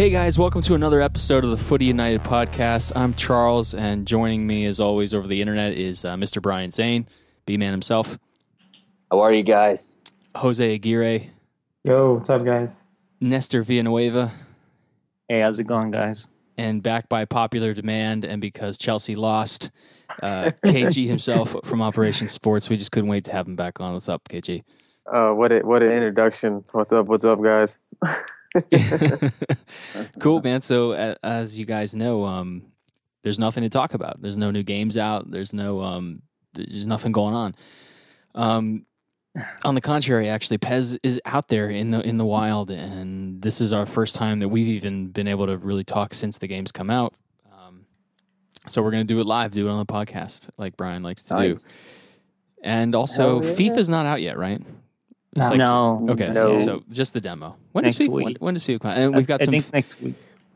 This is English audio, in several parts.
Hey guys, welcome to another episode of the Footy United podcast. I'm Charles, and joining me as always over the internet is uh, Mr. Brian Zane, B Man himself, How are you guys? Jose Aguirre, Yo, what's up, guys? Nestor Villanueva, Hey, how's it going, guys? and back by popular demand and because Chelsea lost, uh, KG himself from Operation Sports. We just couldn't wait to have him back on. What's up, KG? Uh, what a, what an introduction. What's up? What's up, guys? cool, man. So uh, as you guys know, um, there's nothing to talk about. There's no new games out. There's no um, there's nothing going on. Um, on the contrary, actually, Pez is out there in the in the wild, and this is our first time that we've even been able to really talk since the games come out. Um, so we're gonna do it live, do it on the podcast, like Brian likes to do. And also, yeah. FIFA's not out yet, right? It's like- no. Okay, No. so, so just the demo. When does Next FIFA? When, week. when does FIFA come? out? And we've got I, some I think next week.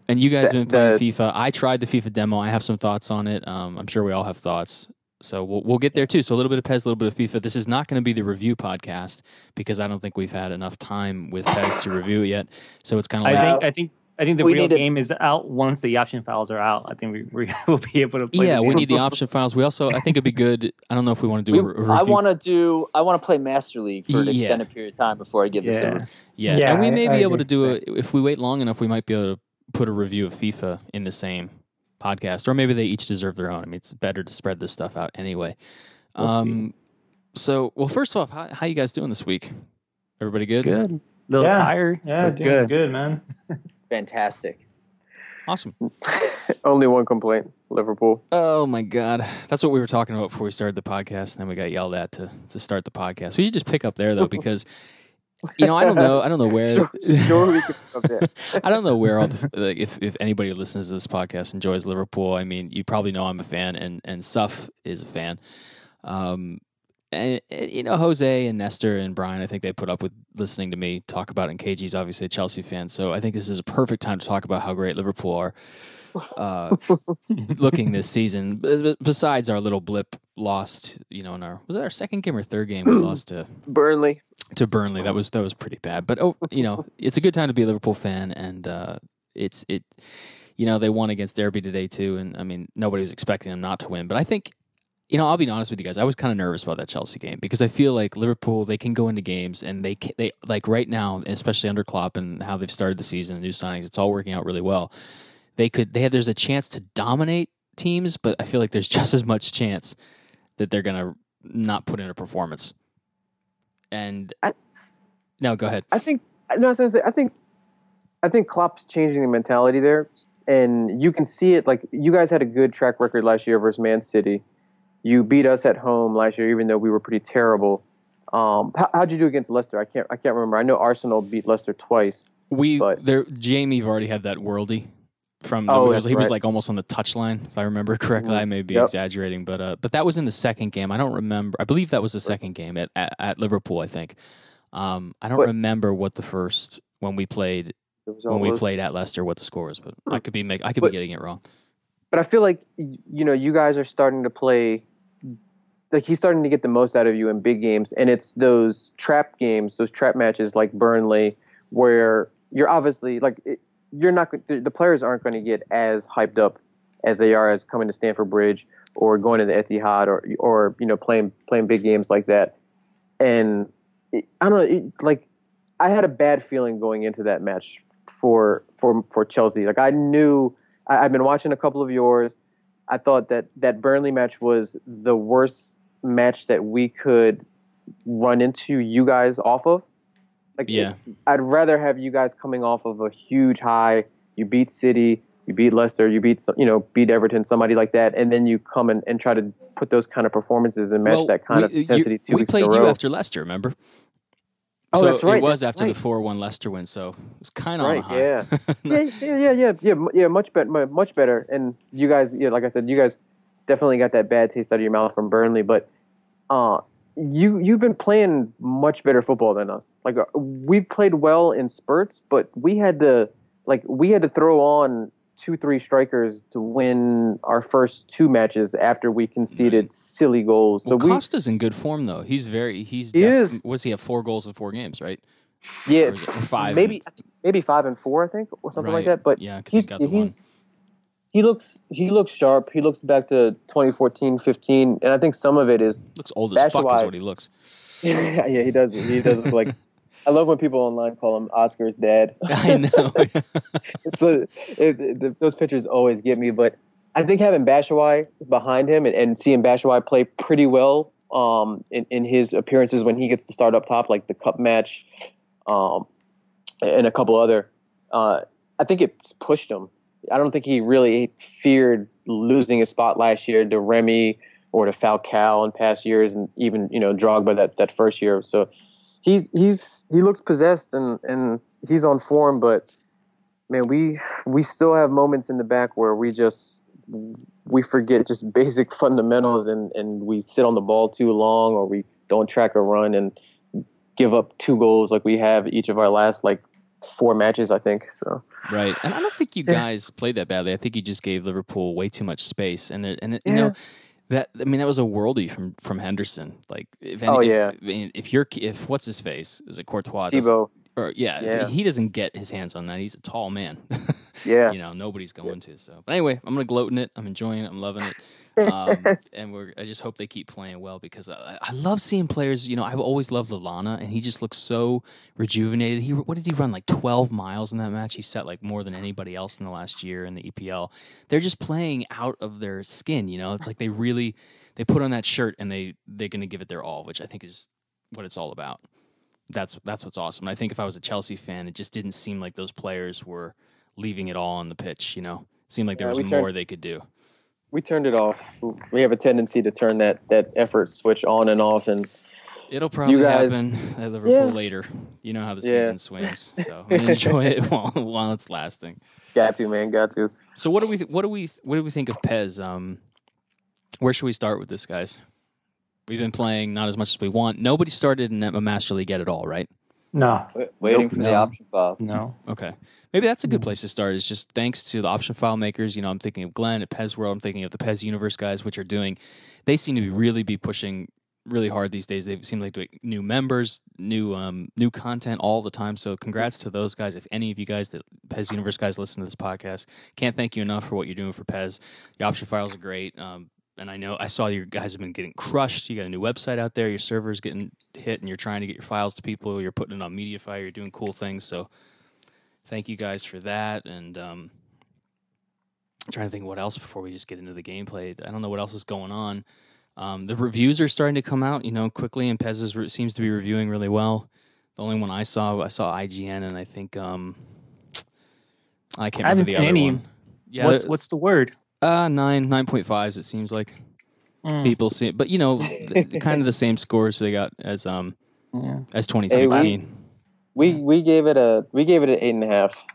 and you guys have been playing The- FIFA. I tried the FIFA demo. I have some thoughts on it. Um, I'm sure we all have thoughts. So we'll we'll get there too. So a little bit of PES, a little bit of FIFA. This is not going to be the review podcast because I don't think we've had enough time with PES to review it yet. So it's kind of I like think I think I think the We real need to- game is out once the option files are out. I think we, we will be able to. Play yeah, the we need the option files. We also I think it'd be good. I don't know if we want to do We, a, re- review. I want to do. I want to play Master League for an Yeah. extended period of time before I give this. Yeah. A, yeah, Yeah, and we may I be able to do it if we wait long enough. We might be able to put a review of FIFA in the same podcast, or maybe they each deserve their own. I mean, it's better to spread this stuff out anyway. We'll see. um, so well, first off, how, how you guys doing this week? Everybody good? good. A little Yeah. tired. Yeah, doing good. good. man. fantastic. Awesome. Only one complaint Liverpool. Oh my god, that's what we were talking about before we started the podcast, and then we got yelled at to to start the podcast. We should just pick up there though, because you know I don't know I don't know where Sure, sure we can pick up there. I don't know where all the like if if anybody who listens to this podcast enjoys Liverpool. I mean, you probably know I'm a fan, and and Suff is a fan. Um, and, and, you know Jose and Nestor and Brian. I think they put up with listening to me talk about it. And KG's obviously a Chelsea fan, so I think this is a perfect time to talk about how great Liverpool are. Uh, looking this season, B- b- besides our little blip lost, you know, in our was that our second game or third game we lost to Burnley. to Burnley. That was that was pretty bad. But oh, you know, it's a good time to be a Liverpool fan, and uh, it's it. You know, they won against Derby today too, and I mean, nobody was expecting them not to win. But I think, you know, I'll be honest with you guys. I was kind of nervous about that Chelsea game because I feel like Liverpool they can go into games and they they like right now, especially under Klopp and how they've started the season, the new signings, it's all working out really well. They could they have there's a chance to dominate teams, but I feel like there's just as much chance that they're gonna not put in a performance. And I- no, go ahead. I think. No, I was gonna say. I think. I think Klopp's changing the mentality there, and you can see it. Like you guys had a good track record last year versus Man City. You beat us at home last year, even though we were pretty terrible. Um, how, how'd you do against Leicester? I can't. I can't remember. I know Arsenal beat Leicester twice. We But- there Jamie Vardy had that worldy from the Oh, he was like almost on the touchline, if I remember correctly. Mhm. I may be Yep. exaggerating, but uh, but that was in the second game. I don't remember. I believe that was the second game at at, at Liverpool. I think. Um, I don't But- remember what the first when we played was when we played at Leicester what the score was, but I could be make I could But- be getting it wrong. but I feel like you know you guys are starting to play like he's starting to get the most out of you in big games and it's those trap games those trap matches like Burnley where you're obviously like it, you're not the players aren't going to get as hyped up as they are as coming to Stamford Bridge or going to the Etihad or or you know playing playing big games like that and it, I don't know it, like I had a bad feeling going into that match for for for Chelsea like I knew I, I've been watching a couple of yours. I thought that that Burnley match was the worst match that we could run into you guys off of. Like, Yeah. I'd rather have you guys coming off of a huge high. You beat City, you beat Leicester, you beat you know beat Everton, somebody like that, and then you come and, and try to put those kind of performances and match Well, that kind we, of uh, intensity you- two we weeks played in a row. you after Leicester, remember? Oh, so that's right, It was that's after the four one Leicester win, so it was kind of Right, high. yeah. yeah, yeah, yeah, yeah, yeah, yeah, much better, much better. And you guys, yeah, like I said, you guys definitely got that bad taste out of your mouth from Burnley, but uh, you you've been playing much better football than us. Like uh, we've played well in spurts, but we had to like we had to throw on two, three strikers to win our first two matches after we conceded silly goals. So well, we, Costa's in good form though. He's very he's He def- is. Was he have four goals in four games, right? yeah, Or five. maybe maybe five and four, I think, or something like that. But Yeah, 'cause he he's got the one. he's he looks he looks sharp. He looks back to 2014, 15, and I think some of it is Looks old as fuck, is what he looks. yeah, he does. He does look like. I love when people online call him Oscar's dad. I know. so it, it, those pictures always get me. But I think having Batshuayi behind him and, and seeing Batshuayi play pretty well um, in, in his appearances when he gets to start up top, like the cup match um, and a couple other, uh, I think it's pushed him. I don't think he really feared losing his spot last year to Remy or to Falcao in past years, and even you know Drogba that, that first year. So he's he's he looks possessed and and he's on form, but man, we we still have moments in the back where we just we forget just basic fundamentals and and we sit on the ball too long or we don't track a run and give up two goals like we have each of our last like four matches I think so. Right, and I don't think you guys played that badly. I think you just gave Liverpool way too much space, and it, and it, you know that I mean that was a worldie from from Henderson. Like, if oh, any, Oh, yeah. I mean, if you're if what's his face is it Courtois? Thibaut or yeah, if Yeah. he doesn't get his hands on that. He's a tall man. yeah you know, nobody's going to. So, but anyway, I'm gonna gloat in it. I'm enjoying it. I'm loving it. Um, and we're. I just hope they keep playing well because I, I love seeing players. You know, I've always loved Lallana, and he just looks so rejuvenated. He what did he run like 12 miles in that match? He set like more than anybody else in the last year in the EPL. They're just playing out of their skin. You know, it's like they really they put on that shirt and they they're gonna give it their all, which I think is what it's all about. That's that's what's awesome. And I think if I was a Chelsea fan, it just didn't seem like those players were leaving it all on the pitch. You know, it seemed like there was we turned- more they could do. We turned it off we have a tendency to turn that that effort switch on and off and It'll probably guys- happen at Liverpool Yeah. later. You know how the Yeah. season swings, so enjoy it while while it's lasting. got to man got to So what do we th- what do we what do we think of Pez? Um, where should we start with this, guys? We've been playing not as much as we want. Nobody started in a Master League yet at all, right? No. Wait- Waiting Nope. for the option files. No. Okay. Maybe that's a good place to start. Is just thanks to the option file makers. You know, I'm thinking of Glenn at Pez World. I'm thinking of the Pez Universe guys, which are doing. They seem to be really be pushing really hard these days. They seem like doing new members, new um, new content all the time. So congrats to those guys. If any of you guys, the Pez Universe guys, listen to this podcast, can't thank you enough for what you're doing for Pez. The option files are great. Um, and I know I saw your guys have been getting crushed. You got a new website out there. Your server's getting hit, and you're trying to get your files to people. You're putting it on MediaFire. You're doing cool things. So thank you guys for that. And um, I'm trying to think what else before we just get into the gameplay. I don't know what else is going on. Um, the reviews are starting to come out, you know, quickly, and Pez is, re- seems to be reviewing really well. The only one I saw, I saw IGN, and I think um, I can't I remember haven't the seen other any. one. Yeah, what's what's the word? Uh nine nine point fives? It seems like Mm, people see, but you know, the, kind of the same scores they got as um yeah. as 2016, we we gave it a we gave it an eight and a half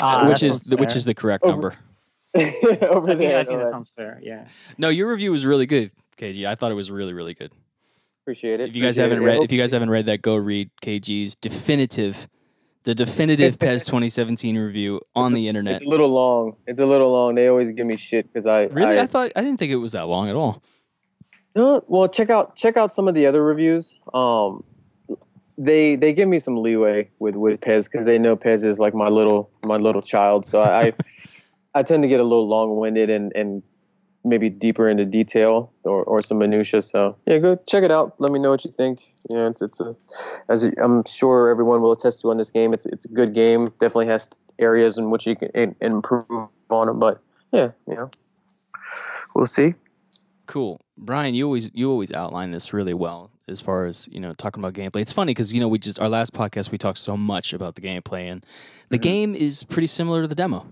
Ah, which is sounds which is the correct Oh, number. over I think, there I think that sounds fair. Yeah. No, your review was really good, KG. I thought it was really really good. appreciate it If you guys appreciate haven't it. read, if you guys haven't read that, go read KG's definitive, the definitive PES 2017 review on the internet. It's a little long. It's a little long. They always give me shit because I Really, I, I thought I didn't think it was that long at all. No, well, check out check out some of the other reviews. Um, they they give me some leeway with with Pez because they know Pez is like my little my little child. So I I, I tend to get a little long winded and and maybe deeper into detail or, or some minutia. So yeah, go check it out. Let me know what you think. Yeah, it's it's a as I'm sure everyone will attest to on this game. It's it's a good game. Definitely has areas in which you can improve on it. But yeah, you know, we'll see. Cool, Brian. You always you always outline this really well as far as you know talking about gameplay. It's funny because you know we just our last podcast we talked so much about the gameplay and the Mhm. game is pretty similar to the demo.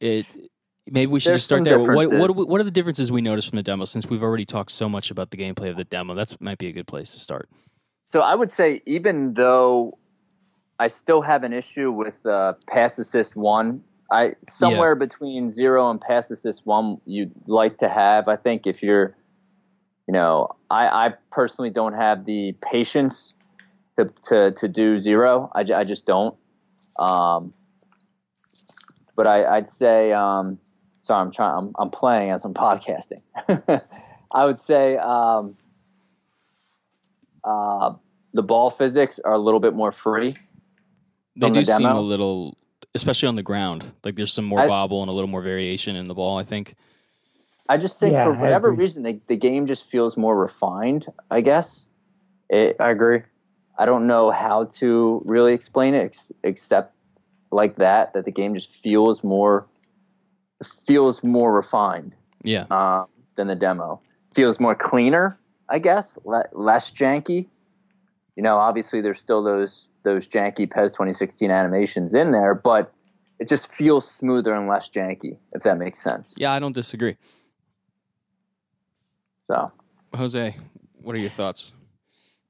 It maybe we should There's just start there. What what are, what are the differences we noticed from the demo since we've already talked so much about the gameplay of the demo? That might be a good place to start. So I would say, even though I still have an issue with uh, pass assist one, I somewhere between zero and pass assist one, you'd like to have. I think if you're, you know, I, I personally don't have the patience to to, to do zero. I, I just don't. Um, but I, I'd say, um, sorry, I'm trying. I'm, I'm playing as I'm podcasting. I would say. Um, uh, the ball physics are a little bit more free. They do the seem a little, especially on the ground. Like there's some more I- bobble and a little more variation in the ball. I think. I just think Yeah, for whatever reason, the, the game just feels more refined. I guess. It, I agree. I don't know how to really explain it ex- except like that. That the game just feels more feels more refined Yeah. uh, than the demo. Feels more cleaner, I guess. Le- less janky. You know, obviously there's still those those janky PES 2016 animations in there, but it just feels smoother and less janky. If that makes sense. Yeah, I don't disagree. So Jose, what are your thoughts?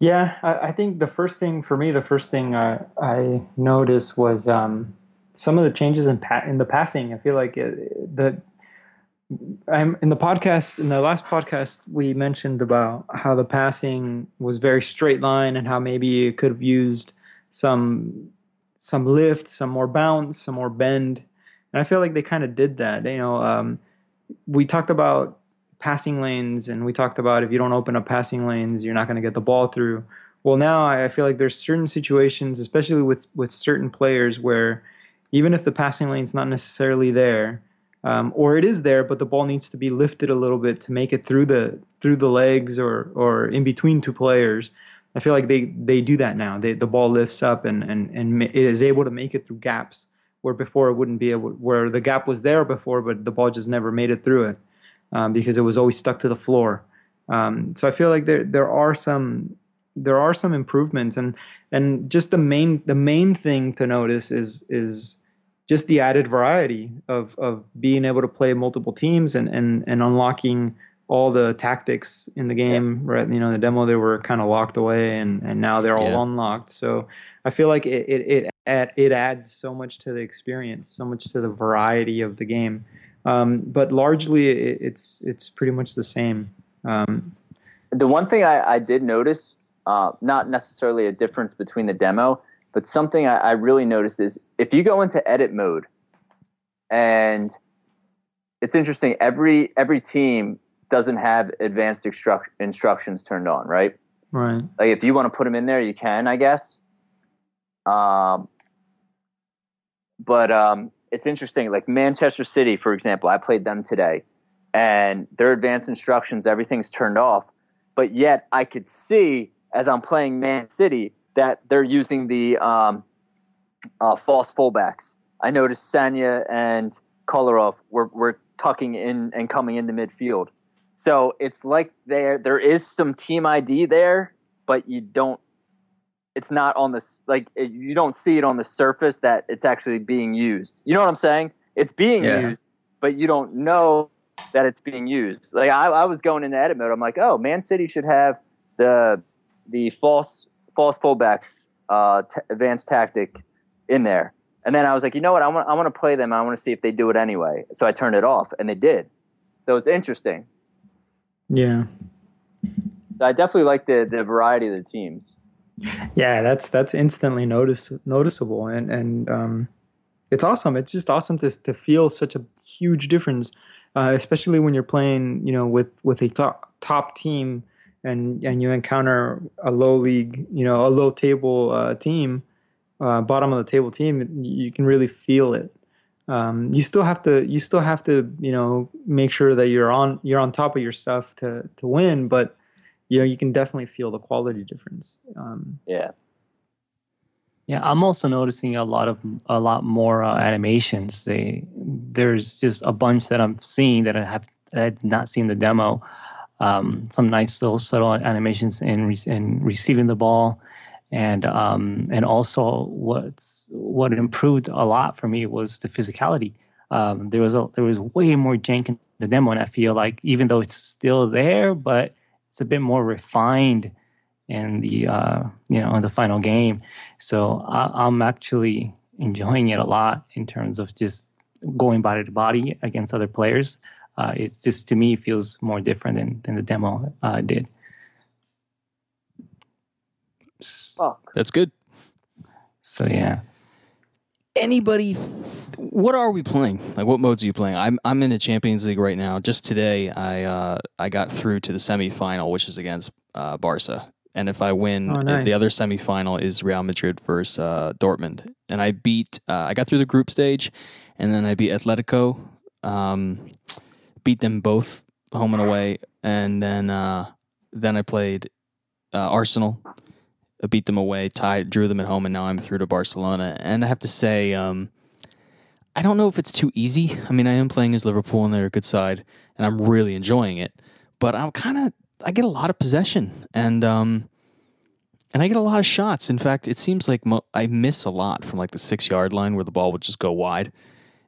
Yeah, I, I think the first thing for me, the first thing I, I noticed was um, some of the changes in pa- in the passing. I feel like it, the I'm in the podcast in the last podcast we mentioned about how the passing was very straight line and how maybe it could have used some some lift, some more bounce, some more bend, and I feel like they kind of did that. You know, um, we talked about passing lanes and we talked about if you don't open up passing lanes you're not going to get the ball through well now i I feel like there's certain situations especially with with certain players where even if the passing lane's not necessarily there um, or it is there but the ball needs to be lifted a little bit to make it through the through the legs or or in between two players i feel like they they do that now they, the ball lifts up and and and is able to make it through gaps where before it wouldn't be able where the gap was there before but the ball just never made it through it um, because it was always stuck to the floor. Um, so I feel like there there are some there are some improvements and and just the main the main thing to notice is is just the added variety of of being able to play multiple teams and and and unlocking all the tactics in the game right? You know in the demo they were kind of locked away and and now they're all Yeah. unlocked. So i feel like it it it, add, it adds so much to the experience so much to the variety of the game. Um, but largely it, it's it's pretty much the same. Um, the one thing I, I did notice, uh, not necessarily a difference between the demo, but something I, I really noticed is if you go into edit mode, and it's interesting. Every every team doesn't have advanced instruct, instructions turned on, right? right Like if you want to put them in there, you can, I guess. Um, but um, it's interesting. Like Manchester City, for example, I played them today, and their advanced instructions, everything's turned off. But yet, I could see as I'm playing Man City that they're using the um, uh, false fullbacks. I noticed Sagna and Kolarov were, were tucking in and coming into midfield. So it's like there there is some team ID there, but you don't. It's not on the like it, you don't see it on the surface that it's actually being used. You know what I'm saying? It's being Yeah. used, but you don't know that it's being used. Like I, I was going into edit mode. I'm like, oh, Man City should have the the false false fullbacks uh, t- advanced tactic in there. And then I was like, you know what? I want I want to play them. I want to see if they do it anyway. So I turned it off, and they did. So it's interesting. yeah I definitely like the the variety of the teams. yeah that's that's instantly notice noticeable and and um, it's awesome it's just awesome to to feel such a huge difference uh, especially when you're playing you know with with a top top team and and you encounter a low league you know a low table uh, team uh, bottom of the table team you can really feel it um, you still have to you still have to you know make sure that you're on you're on top of your stuff to to win but you know you can definitely feel the quality difference um, Yeah. Yeah, I'm also noticing a lot of a lot more uh, animations. They, there's just a bunch that I'm seeing that I have I did not seen the demo. Um, some nice little subtle animations in re- in receiving the ball, and um, and also what's what improved a lot for me was the physicality. Um, there was a, there was way more jank in the demo, and I feel like even though it's still there, but it's a bit more refined in the uh, you know in the final game. So I, I'm actually enjoying it a lot in terms of just going body to body against other players. Uh, it's just to me feels more different than, than the demo uh, did. Oh, That's good. So yeah, Anybody? What are we playing? Like, what modes are you playing? I'm I'm in the Champions League right now. Just today, I uh, I got through to the semifinal, which is against uh, Barca. and if I win, Oh, nice. the other semifinal is Real Madrid versus uh, Dortmund. And I beat, uh, I got through the group stage, and then I beat Atletico, um, beat them both home and away, and then uh, then I played uh, Arsenal, I beat them away, tied, drew them at home, and now I'm through to Barcelona. And I have to say, um, I don't know if it's too easy. I mean, I am playing as Liverpool, and they're a good side, and I'm really enjoying it. But I'm kind of, I get a lot of possession, and um, and I get a lot of shots. In fact, it seems like mo- I miss a lot from like the six yard line where the ball would just go wide.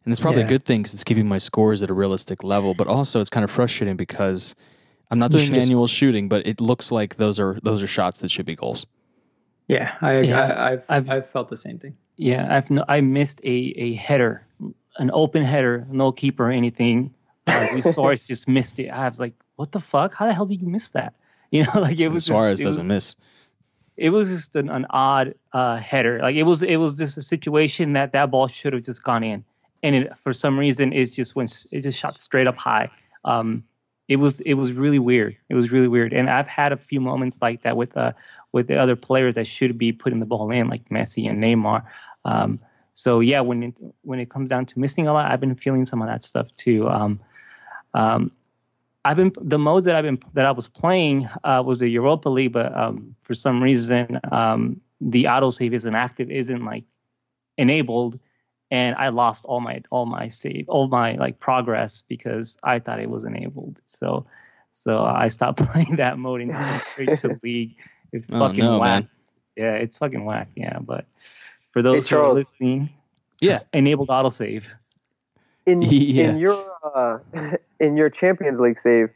And it's probably a good thing because it's keeping my scores at a realistic level. But also, it's kind of frustrating because I'm not doing should just- manual shooting, but it looks like those are those are shots that should be goals. Yeah, I, Yeah, I I've, I've- I've felt the same thing. Yeah, I've no, I missed a a header, an open header, no keeper or anything. Uh, we Suarez just missed it. I was like, what the fuck? How the hell did you miss that? You know, like it was just- Suarez it doesn't was- miss. it was just an, an odd uh, header. Like it was, it was just a situation that that ball should have just gone in, and it, for some reason, it's just went, it just shot straight up high. Um, it was, it was really weird. It was really weird, and I've had a few moments like that with uh, with the other players that should be putting the ball in, like Messi and Neymar. Um, so yeah, when it, when it comes down to missing a lot, I've been feeling some of that stuff too. Um, um, I've been the modes that I've been that I was playing uh, was the Europa League, but um, for some reason um, the autosave isn't active, isn't like enabled, and I lost all my all my save, all my like progress because I thought it was enabled. So so I stopped playing that mode and just went straight to league. It's Oh, fucking no, whack. man. Yeah, it's fucking whack. Yeah, but for those who are listening, Yeah. enabled autosave. in Yeah. in your uh, in your Champions League save,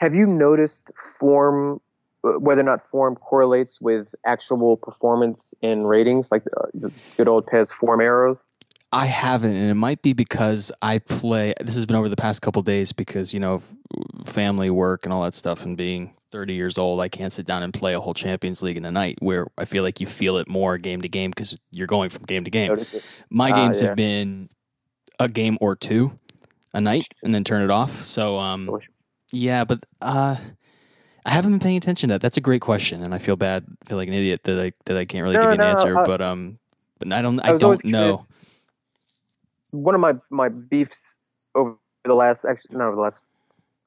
have you noticed form whether or not form correlates with actual performance in ratings, like uh, the good old Pez form arrows? I haven't, and it might be because I play. This has been over the past couple days because you know, family work and all that stuff, and being 30 years old, I can't sit down and play a whole Champions League in a night. Where I feel like you feel it more game to game because you're going from game to game. My Ah, games yeah. have been a game or two a night, and then turn it off. So, um, yeah, but uh, I haven't been paying attention to that. That's a great question, and I feel bad, I feel like an idiot that I that I can't really No, give you an answer. I- but um, but I don't, I I, don't know. One of my my beefs over the last actually not over the last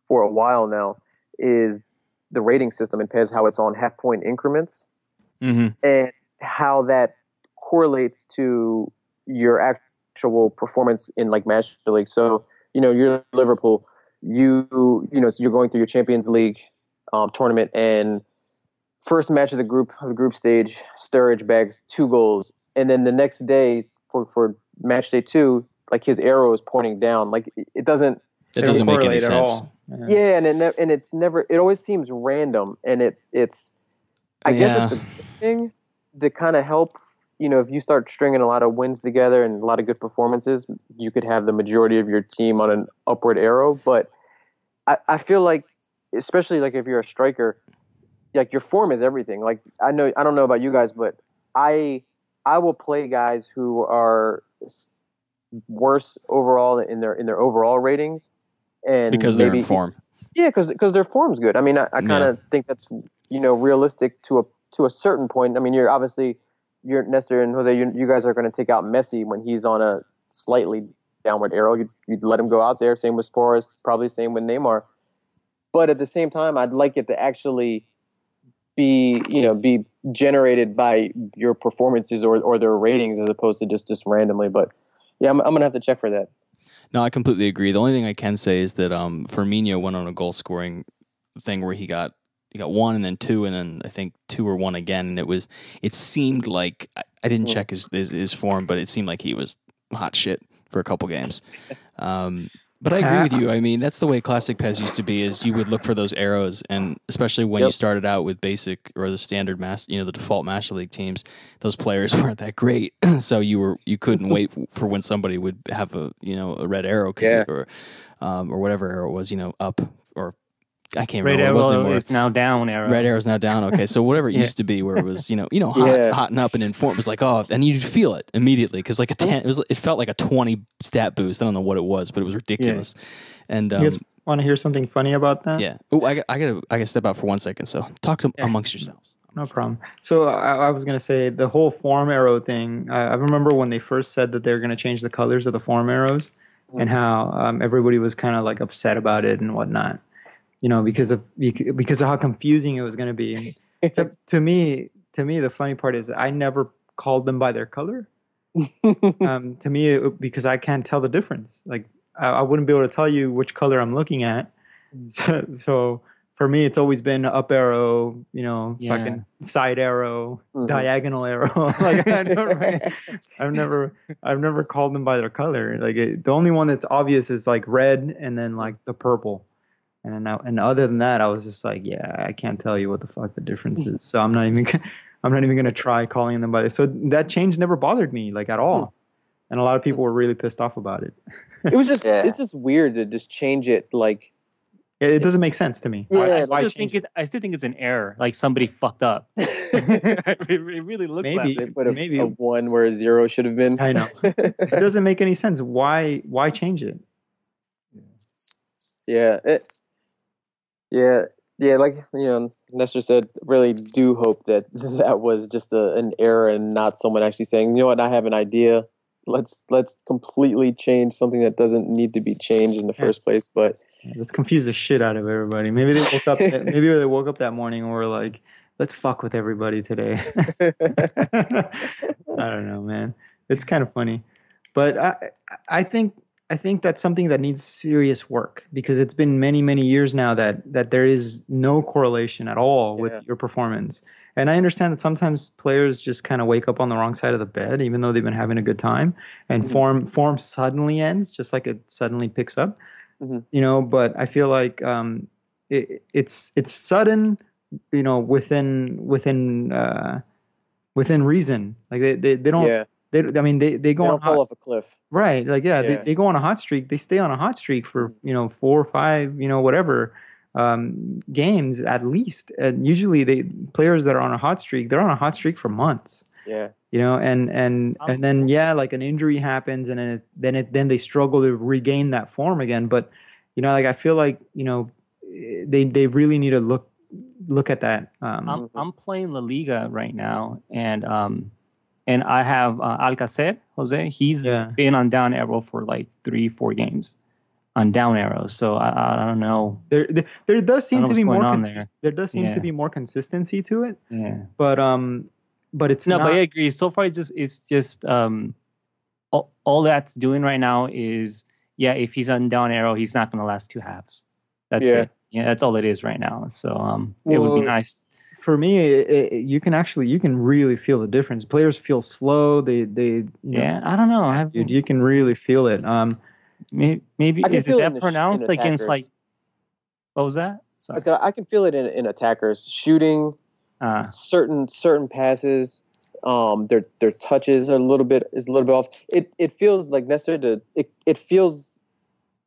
for a while now is the rating system and Pez, how it's on half point increments. hmm and how that correlates to your actual performance in like Master League. So, you know, you're Liverpool, you you know, so you're going through your Champions League um, tournament and first match of the group of the group stage, Sturridge bags two goals. And then the next day for, for match day two, like his arrow is pointing down. Like it- it doesn't It doesn't make any sense. Yeah. yeah, and it ne- and it's never. It always seems random, and it it's. I guess it's a good thing to kind of help. You know, if you start stringing a lot of wins together and a lot of good performances, you could have the majority of your team on an upward arrow. But I, I feel like, especially like if you're a striker, like your form is everything. Like I know, I don't know about you guys, but I I will play guys who are worse overall in their in their overall ratings, and because they're in form. yeah, because their form's good. I mean, I, I kind of think that's you know realistic to a to a certain point. I mean, you're obviously you're Nestor and Jose. You, you guys are going to take out Messi when he's on a slightly downward arrow. You'd, you'd let him go out there. Same with Suarez. Probably same with Neymar. But at the same time, I'd like it to actually be you know be generated by your performances or or their ratings as opposed to just just randomly. But yeah, I'm, I'm gonna have to check for that. No, I completely agree. The only thing I can say is that um, Firmino went on a goal scoring thing where he got he got one and then two and then I think two or one again, and it was it seemed like I, I didn't Hmm. check his, his his form, but it seemed like he was hot shit for a couple games. Um, but I agree with you. I mean, that's the way classic PES used to be. Is you would look for those arrows, and especially when you started out with basic or the standard mass, you know, the default Master League teams, those players weren't that great. so you were you couldn't wait for when somebody would have a you know a red arrow Yeah. it- or um, or whatever arrow it was, you know, up or I can't Red remember. was arrow is now down arrow. Red arrow's now down. Okay, so whatever it Yeah. used to be, where it was, you know, you know, hot, Yeah. hot and up and in form, it was like, oh, and you'd feel it immediately because like a ten, it was, it felt like a twenty stat boost. I don't know what it was, but it was ridiculous. And um, You guys want to hear something funny about that? Yeah. Oh, I got I got to I got to step out for one second. So talk to Yeah. amongst yourselves. No problem. So I, I was gonna say the whole form arrow thing. I, I remember when they first said that they were gonna change the colors of the form arrows, and how um, everybody was kind of like upset about it and whatnot. You know, because of because of how confusing it was gonna be. To, to me, to me, the funny part is I never called them by their color. um, to me, it, because I can't tell the difference. Like I, I wouldn't be able to tell you which color I'm looking at. So, so for me, it's always been up arrow, you know, Yeah. fucking side arrow, Mhm. diagonal arrow. like I I've never, I've never called them by their color. Like it, the only one that's obvious is like red, and then like the purple. And then I, and other than that, I was just like, yeah, I can't tell you what the fuck the difference is. So I'm not even, gonna- I'm not even gonna try calling them by this. So that change never bothered me like at all. Hmm. And a lot of people were really pissed off about it. it was just Yeah. it's just weird to just change it like It, it doesn't make sense to me. Yeah, Why- I still change think it? it's I still think it's an error. Like somebody fucked up. it it really looks Maybe. like they it. put a, Maybe. a one where a zero should have been. I know. It doesn't make any sense. Why why change it? Yeah. It, yeah. Yeah, like you know, Nestor said, really do hope that that was just a, an error and not someone actually saying, you know what, I have an idea. Let's let's completely change something that doesn't need to be changed in the first place. But Let's confuse the shit out of everybody. Maybe they woke up maybe they woke up that morning and were like, let's fuck with everybody today. I don't know, man. It's kind of funny. But I I think I think that's something that needs serious work because it's been many many years now that that there is no correlation at all with Yeah. your performance. And I understand that sometimes players just kind of wake up on the wrong side of the bed even though they've been having a good time and Mhm. form form suddenly ends just like it suddenly picks up. Mhm. You know, but I feel like um it, it's it's sudden, you know, within within uh within reason. Like they they, they don't yeah, they I mean they they they go on fall hot, off a cliff. right like yeah, Yeah. They, they go on a hot streak. They stay on a hot streak for you know four or five you know whatever um games at least. And usually they players that are on a hot streak they're on a hot streak for months. Yeah, you know and and and then yeah like an injury happens and then it, then it then they struggle to regain that form again. But you know like i feel like you know they they really need to look look at that um I'm I'm playing La Liga right now, and um, and I have uh, Alcacer Jose. He's Yeah. been on down arrow for like three four games, on down arrow. So I I don't know. there, there there does seem to be more consist- there. does seem Yeah. to be more consistency to it Yeah. but um but it's no, not but I agree. So far, it's just it's just um, all, all that's doing right now is yeah. If he's on down arrow, he's not going to last two halves. That's Yeah. it. Yeah, that's all it is right now. So um, it would be nice. For me it, it, you can actually you can really feel the difference players feel slow they they you know, Yeah, I don't know. I have dude, you can really feel it um maybe, maybe is it that in the sh- pronounced against like what was that? I, said, I can feel it in, in attackers shooting Uh, certain certain passes. Um, their their touches are a little bit is a little bit off. It it feels like necessary to it. It feels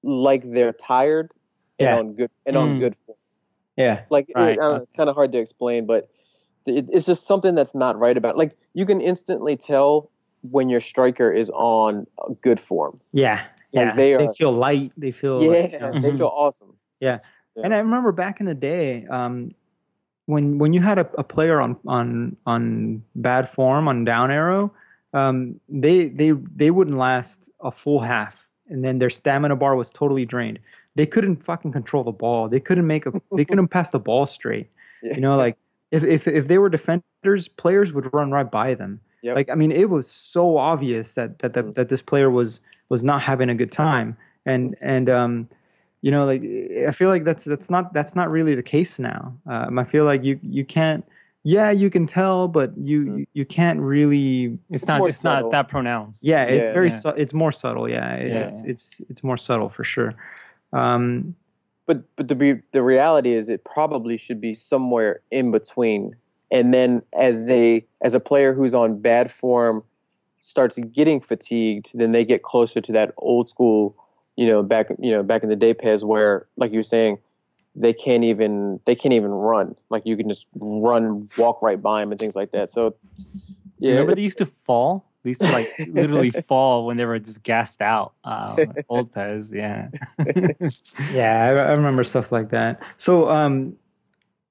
like they're tired and Yeah. on good and on Mm. good form. Yeah Like it- Right, I don't know, it's kind of hard to explain, but it, it's just something that's not right about. It. Like you can instantly tell when your striker is on good form. yeah Like, yeah they they, are- feel light they feel Yeah, like, you know, they Mhm. feel awesome. Yeah. Yeah. And I remember back in the day, um, when when you had a, a player on on on bad form on down arrow, um, they they they wouldn't last a full half, and then their stamina bar was totally drained. They couldn't fucking control the ball. They couldn't make a. they couldn't pass the ball straight. You know, like if if if they were defenders, players would run right by them. Yep. Like I mean, it was so obvious that that that, Mhm. that this player was was not having a good time, and and um, you know, like I feel like that's that's not that's not really the case now. Um, I feel like you you can't. Yeah, you can tell, but you Mhm. you, you can't really. it's, It's not it's subtle. not that pronounced. Yeah, it's Yeah, very yeah. su- it's more subtle. Yeah, Yeah, it's yeah. it's it's more subtle for sure. Um, but but the the reality is it probably should be somewhere in between. And then as they as a player who's on bad form starts getting fatigued then they get closer to that old school you know back you know back in the day pass where like you were saying they can't even they can't even run. Like you can just run walk right by them and things like that. So yeah. Remember they used to fall? They used to like literally fall when they were just gassed out. Uh, old Pez, yeah. Yeah, I, I remember stuff like that. So, um,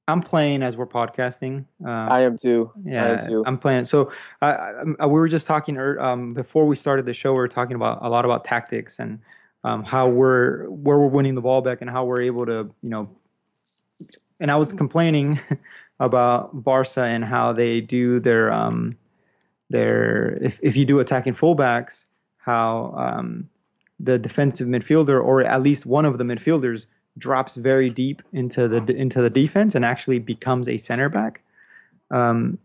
I'm playing as we're podcasting. Um, I am too. I yeah, am too. I'm playing. So, I, I, I- we were just talking um, before we started the show. We were talking about a lot about tactics and um, how we're where we're winning the ball back and how we're able to, you know. And I was complaining about Barca and how they do their um, their if if you do attacking fullbacks, how um, the defensive midfielder or at least one of the midfielders drops very deep into the into the defense and actually becomes a center back. Um,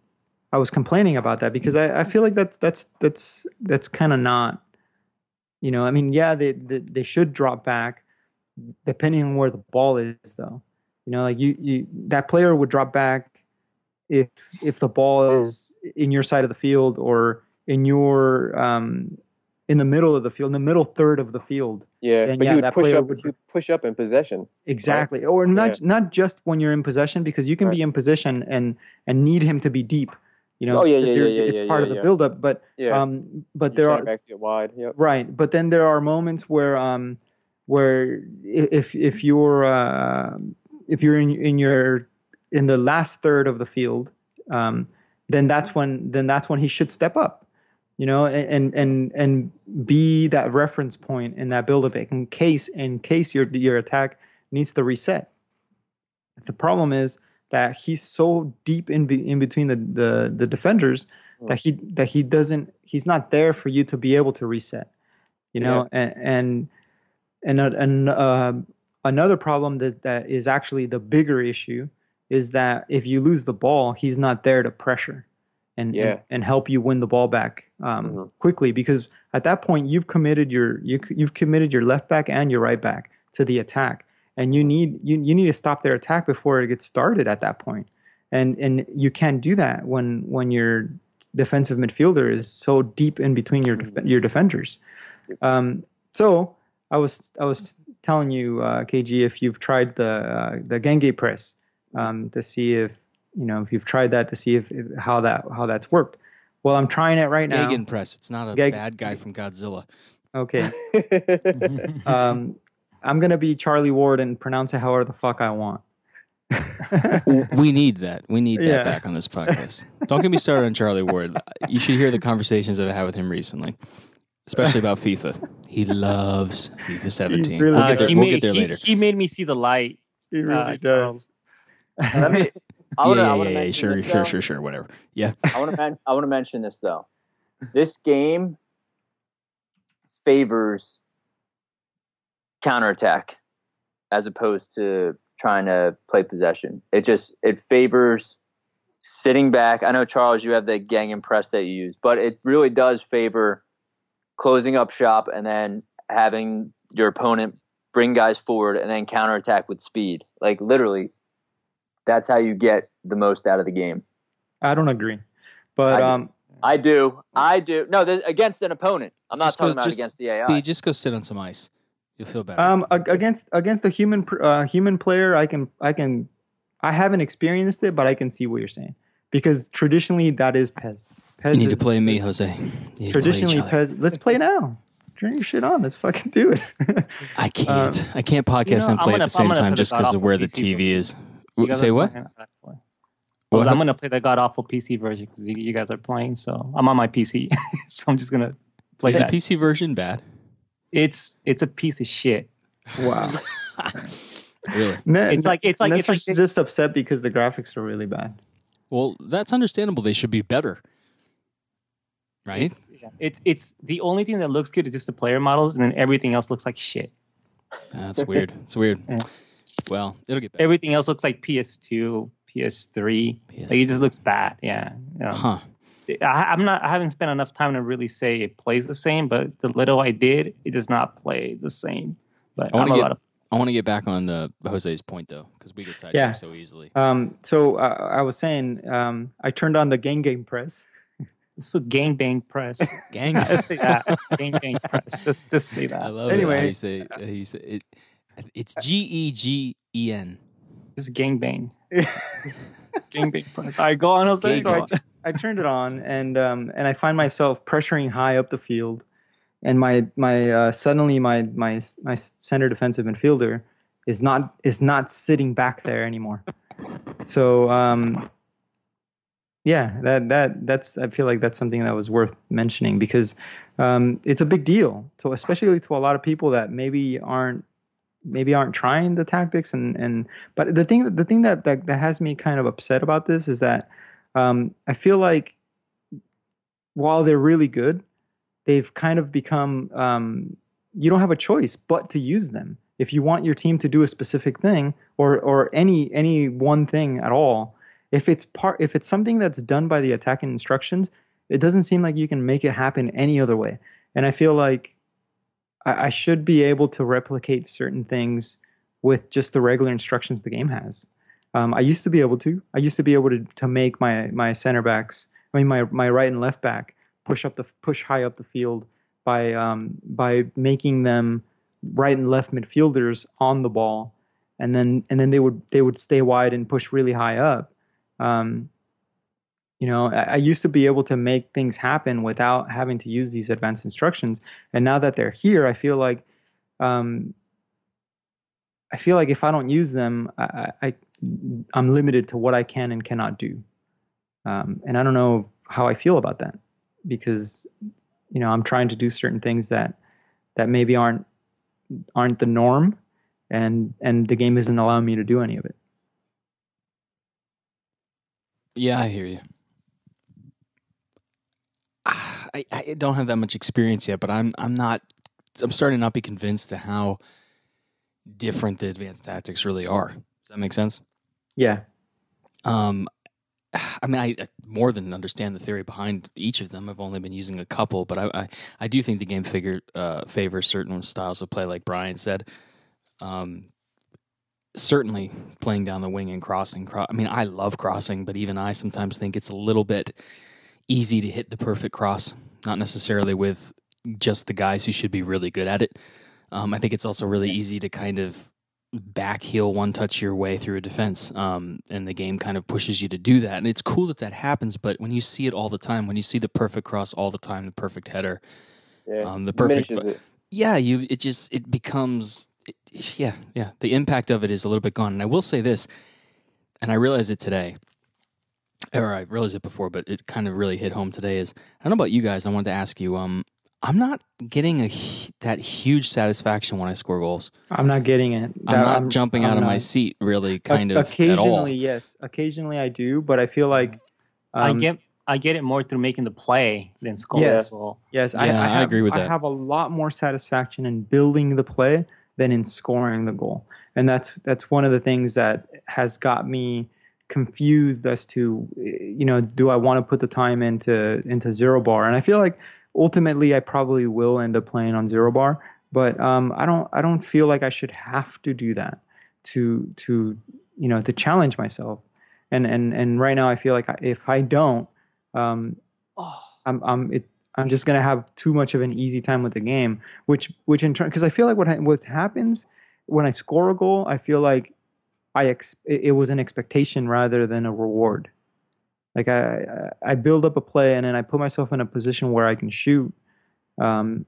I was complaining about that because I, I feel like that's that's that's that's kind of not, you know. I mean, yeah, they, they they should drop back, depending on where the ball is, though. You know, like you you that player would drop back if if the ball is in your side of the field or in your um in the middle of the field, in the middle third of the field. Yeah, And but yeah, you would that push up. would- push up in possession. Exactly. Or not not just when you're in possession because you can be in possession and and need him to be deep. You know, Oh, yeah, yeah, yeah, yeah, it's yeah, part yeah, of the yeah. buildup. But Yeah, um, but Your there are backs get wide. Yep. right. But then there are moments where um where if if you're uh, if you're in in your in the last third of the field, um, then that's when then that's when he should step up. You know, and and and be that reference point in that build up in case in case your your attack needs to reset. The problem is that he's so deep in be, in between the, the the defenders that he that he doesn't he's not there for you to be able to reset. You know, and and and, uh, and uh, another problem that that is actually the bigger issue is that if you lose the ball, he's not there to pressure and Yeah. and, and help you win the ball back um, Mhm. quickly because at that point you've committed your you, you've committed your left back and your right back to the attack and you need you, you need to stop their attack before it gets started at that point and and you can't do that when when your defensive midfielder is so deep in between your def- your defenders um, so I was I was telling you uh, KG if you've tried the uh, the Genge press um, to see if you know if you've tried that to see if, if how that how that's worked well I'm trying it right now Gagan Press. It's not a Gag- bad guy from Godzilla. okay um, I'm gonna be Charlie Ward and pronounce it however the fuck I want. we need that. We need that Yeah. back on this podcast. Don't get me started on Charlie Ward. You should hear the conversations that I've had with him recently, especially about FIFA. He loves FIFA 17. really we'll Uh, get there, he, we'll made, get there he, later. he made me see the light. He uh, Charles. Let me. I yeah, wanna, I yeah, wanna yeah, yeah, sure, this, sure, sure, sure, whatever. Yeah, I want to. Men- I want to mention this though. This game favors counterattack as opposed to trying to play possession. It just it favors sitting back. I know Charles, you have the gang and press that you use, but it really does favor closing up shop and then having your opponent bring guys forward and then counterattack with speed. Like literally, that's how you get the most out of the game. I don't agree, but I um, I do. I do. No, against an opponent. I'm not Just go- talking about just against the AI. B, just go sit on some ice. You'll feel better. um, against against a human uh, human player, I can I can I haven't experienced it, but I can see what you're saying because traditionally that is Pez. Pez you need is, to play me, Jose. You need to play each Traditionally. Pez. Let's play now. Turn your shit on. Let's fucking do it. I can't. I can't podcast You know, and play gonna- at the same time just because of where the TV is. You Say what? I was What I'm gonna play the god awful PC version because you, you guys are playing. So I'm on my PC, so I'm just gonna play Is the. PC version bad? It's it's a piece of shit. wow. Really? Ne- It's like- it's like- it's like- just upset because the graphics are really bad. Well, that's understandable. They should be better. Right? It's, yeah. it's it's the only thing that looks good is just the player models, and then everything else looks like shit. That's weird. It's weird. Yeah. Well, it'll get better. Everything else looks like PS2, PS3. Like it just looks bad. Yeah. You know. Huh. I, I'm not. I haven't spent enough time to really say it plays the same, but the little I did, it does not play the same. But I wanna I'm get- about to I want to get back on the Jose's point though, because we get sidetracked Yeah. so easily. Um, so uh, I was saying, um, I turned on the Gang game press. Let's put gangbang press. Gang. Let's say that. Gangbang press. Let's just say that. I that. love Anyway. it. How you say, how you say it. It's G E G E N. This is gangbang. gangbang press. All right, go on, Jose. Gang- Go on. I turned it on, and um, and I find myself pressuring high up the field, and my my uh, suddenly my my my center defensive midfielder is not is not sitting back there anymore. So um, yeah, that that that's I feel like that's something that was worth mentioning because um, it's a big deal. So especially to a lot of people that maybe aren't maybe aren't trying the tactics and and but the thing the thing that that, that has me kind of upset about this is that um, I feel like while they're really good, they've kind of become um, you don't have a choice but to use them. If you want your team to do a specific thing or or any any one thing at all if it's part if it's something that's done by the attacking instructions it doesn't seem like you can make it happen any other way. And i feel like i, I should be able to replicate certain things with just the regular instructions the game has. Um, i used to be able to. I used to be able to, to make my my center backs i mean my, my right and left back push up the push high up the field by um, by making them right and left midfielders on the ball. And then and then they would they would stay wide and push really high up. Um, you know, I, I, used to be able to make things happen without having to use these advanced instructions, and now that they're here, I feel like, um, I feel like if I don't use them, I, I am limited to what I can and cannot do, um, and I don't know how I feel about that because, you know, I'm trying to do certain things that that maybe aren't aren't the norm, and and the game isn't allowing me to do any of it. Yeah, I hear you. I, I don't have that much experience yet, but I'm I'm not I'm starting to not be convinced to how different the advanced tactics really are. Does that make sense? Yeah. Um, I mean, I, I more than understand the theory behind each of them. I've only been using a couple, but I I, I do think the game figure uh, favors certain styles of play, like Brian said. Um, certainly playing down the wing and crossing. Cro- I mean, I love crossing, but even I sometimes think it's a little bit easy to hit the perfect cross, not necessarily with just the guys who should be really good at it. Um, I think it's also really easy to kind of back heel one touch your way through a defense, um, and the game kind of pushes you to do that. And it's cool that that happens, but when you see it all the time, when you see the perfect cross all the time, the perfect header, yeah, um, the perfect, yeah, you it just it becomes yeah, yeah, the impact of it is a little bit gone. And I will say this, and I realized it today, or I realized it before, but it kind of really hit home today. Is I don't know about you guys. I wanted to ask you. Um, I'm not getting a that huge satisfaction when I score goals. I'm not getting it. I'm not I'm, jumping I'm out not. of my seat. Really, kind o- of. Occasionally, yes. Occasionally, I do, but I feel like um, I get I get it more through making the play than scoring. Yes, yes. Yeah, I, I, have, I, agree with that. I have a lot more satisfaction in building the play than in scoring the goal. And that's that's one of the things that has got me confused as to you know do I want to put the time into into zero bar and I feel like ultimately I probably will end up playing on zero bar but um, I don't I don't feel like I should have to do that to to you know to challenge myself and and and right now I feel like if I don't um, oh. I'm I'm it, I'm just gonna have too much of an easy time with the game, which which in turn because I feel like what what happens when I score a goal, I feel like I ex- it was an expectation rather than a reward. Like I I build up a play and then I put myself in a position where I can shoot, um,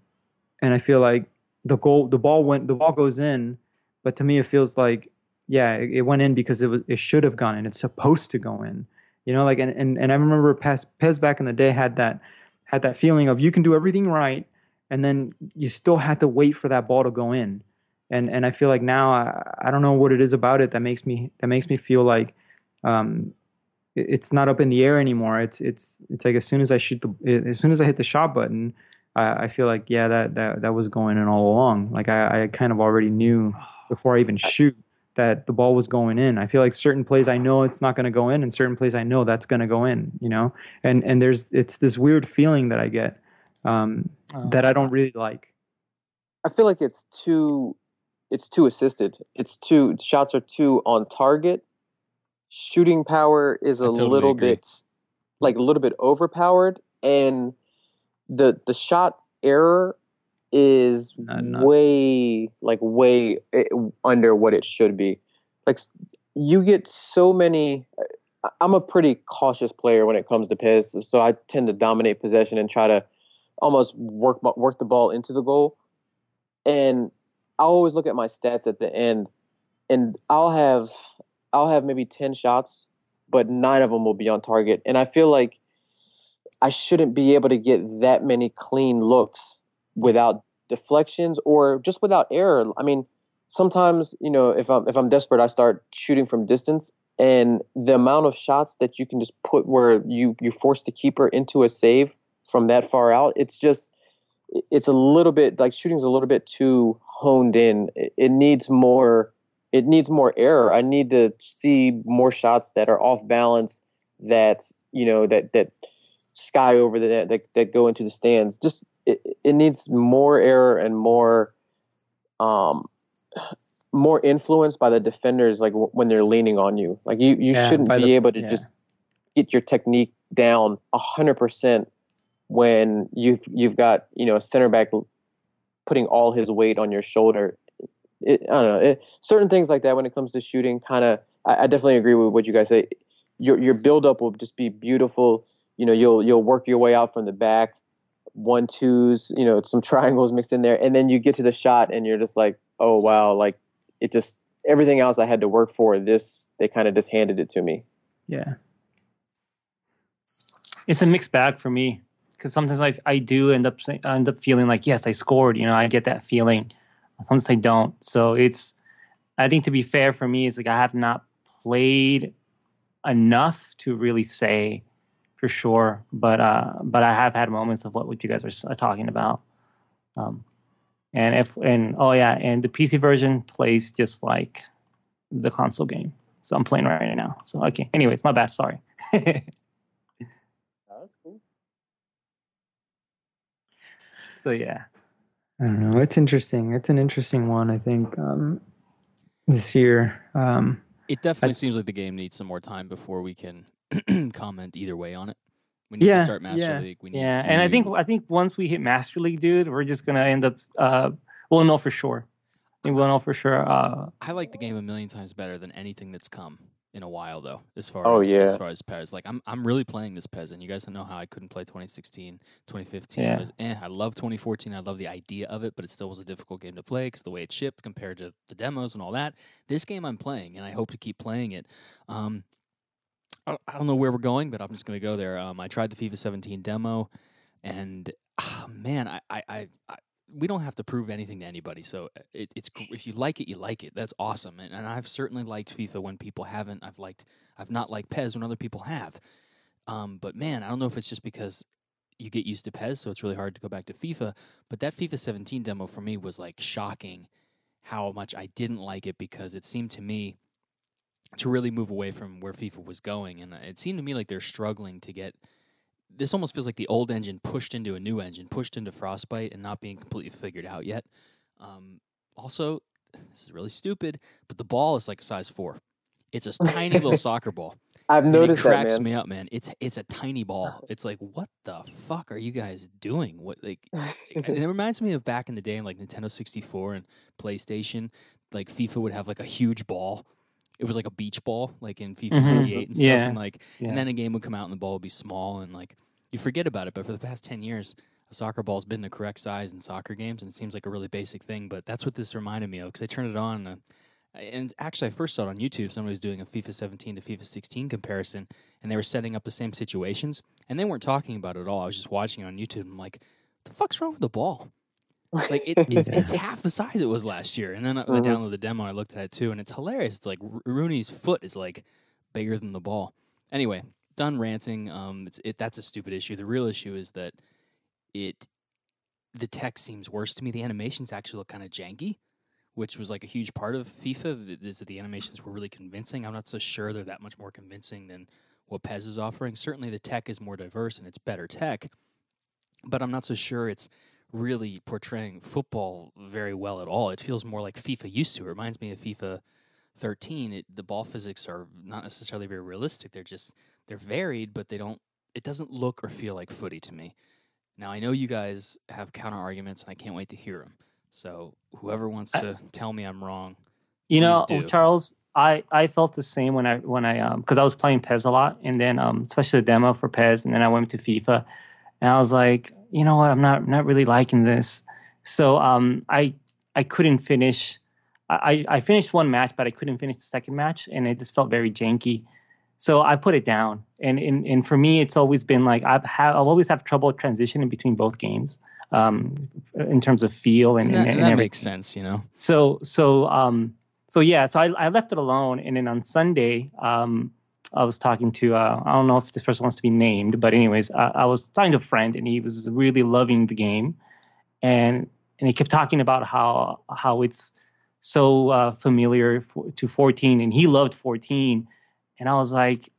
and I feel like the goal the ball went the ball goes in, but to me it feels like yeah it, it went in because it was it should have gone in. It's supposed to go in. You know, like and and, and I remember PES, PES back in the day had that had that feeling of you can do everything right, and then you still had to wait for that ball to go in. And and I feel like now I, I don't know what it is about it that makes me that makes me feel like um, it, it's not up in the air anymore. It's it's it's like as soon as I shoot the as soon as I hit the shot button, I, I feel like yeah that that that was going in all along. Like I, I kind of already knew before I even shoot that the ball was going in. I feel like certain plays I know it's not going to go in, and certain plays I know that's going to go in. You know, and and there's it's this weird feeling that I get um, oh. that I don't really like. I feel like it's too it's too assisted. It's too shots are too on target. Shooting power is a totally little agree. bit like a little bit overpowered, and the the shot error is way like way eh, under what it should be. Like you get so many. I'm a pretty cautious player when it comes to PES, so I tend to dominate possession and try to almost work work the ball into the goal. And I always look at my stats at the end, and I'll have I'll have maybe ten shots, but nine of them will be on target. And I feel like I shouldn't be able to get that many clean looks without deflections or just without error. I mean, sometimes you know if I'm if I'm desperate, I start shooting from distance, and the amount of shots that you can just put where you you force the keeper into a save from that far out, it's just it's a little bit like shooting's a little bit too honed in. It, it needs more. It needs more error. I need to see more shots that are off balance. That you know that that sky over the net that, that go into the stands. Just it, it needs more error and more um more influence by the defenders like w- when they're leaning on you. Like you you Yeah, shouldn't be the- able to yeah. just get your technique down a hundred percent when you've you've got you know a center back putting all his weight on your shoulder. It, I don't know. It, certain things like that when it comes to shooting, kind of. I, I definitely agree with what you guys say. Your your build up will just be beautiful. You know, you'll you'll work your way out from the back, one twos. You know, some triangles mixed in there, and then you get to the shot, and you're just like, oh wow, like it just everything else I had to work for. This they kind of just handed it to me. Yeah. it's a mixed bag for me because sometimes I I do end up end up feeling like yes I scored you know I get that feeling. Sometimes I don't. So it's I think to be fair for me is like I have not played enough to really say for sure but uh but I have had moments of what what you guys are are talking about. Um and if and oh yeah and the PC version plays just like the console game. So I'm playing right now. So okay. Anyways my bad. Sorry so yeah I don't know. It's interesting. It's an interesting one. I think um, this year. Um, It definitely I- seems like the game needs some more time before we can comment either way on it. We need Yeah, to start Master yeah. League. We need Yeah, to, and I think I think once we hit Master League, dude, we're just gonna end up. Uh, we'll know for sure. I think we'll know for sure. Uh, I like the game a million times better than anything that's come in a while, though. As far Oh, as yeah. as far as PES, like I'm I'm really playing this PES, and you guys don't know how I couldn't play 2016, 2015. Yeah. Was, eh, I love 2014. I love the idea of it, but it still was a difficult game to play because the way it shipped compared to the demos and all that. This game I'm playing, and I hope to keep playing it. Um, I I don't know where we're going, but I'm just going to go there. Um, I tried the FIFA 17 demo, and ah, man, I, I, I we don't have to prove anything to anybody. So uh, it, it's if you like it, you like it. That's awesome. And, and I've certainly liked FIFA when people haven't. I've liked I've not liked PES when other people have. Um, but man, I don't know if it's just because you get used to PES, so it's really hard to go back to FIFA. But that FIFA 17 demo for me was like shocking how much I didn't like it because it seemed to me to really move away from where FIFA was going. And it seemed to me like they're struggling to get this almost feels like the old engine pushed into a new engine, pushed into Frostbite, and not being completely figured out yet. Um, also, this is really stupid, but the ball is like a size four. It's a tiny little soccer ball. I've it noticed that, cracks man. me up, man. It's it's a tiny ball. It's like, what the fuck are you guys doing? What like? it reminds me of back in the day, in like Nintendo sixty four and PlayStation. Like FIFA would have like a huge ball. It was like a beach ball, like in FIFA Mhm. ninety eight and stuff. Yeah. And like, Yeah. and then a game would come out and the ball would be small and like you forget about it. But for the past ten years, a soccer ball's been the correct size in soccer games, and it seems like a really basic thing. But that's what this reminded me of because I turned it on. And, and actually, I first saw it on YouTube. Somebody was doing a FIFA 17 to FIFA 16 comparison, and they were setting up the same situations, and they weren't talking about it at all. I was just watching it on YouTube. And I'm like, the fuck's wrong with the ball? Like it's it's, it's half the size it was last year. And then I, I Mhm. downloaded the demo. I looked at it too, and it's hilarious. It's like Rooney's foot is like bigger than the ball. Anyway, done ranting. Um, it's, it that's a stupid issue. The real issue is that it the tech seems worse to me. The animations actually look kind of janky, which was like a huge part of FIFA. Is that the animations were really convincing? I'm not so sure they're that much more convincing than what PES is offering. Certainly, the tech is more diverse and it's better tech, but I'm not so sure it's really portraying football very well at all. It feels more like FIFA used to. It reminds me of FIFA 13. It, the ball physics are not necessarily very realistic. They're just they're varied, but they don't. It doesn't look or feel like footy to me. Now I know you guys have counter arguments, and I can't wait to hear them. So whoever wants I- to tell me I'm wrong, you know, do. Charles, I, I felt the same when I when I um because I was playing PES a lot and then um especially the demo for PES and then I went to FIFA and I was like you know what I'm not not really liking this. So um I I couldn't finish I I finished one match but I couldn't finish the second match and it just felt very janky. So I put it down. And and, and for me it's always been like I've ha- I'll always have trouble transitioning between both games um in terms of feel and, And and, that, and that makes sense, you know. So so um so yeah, so I, I left it alone, and then on Sunday, um, I was talking to uh, I don't know if this person wants to be named, but anyways, I, I was talking to a friend, and he was really loving the game, and and he kept talking about how how it's so uh, familiar for, to 14, and he loved 14, and I was like.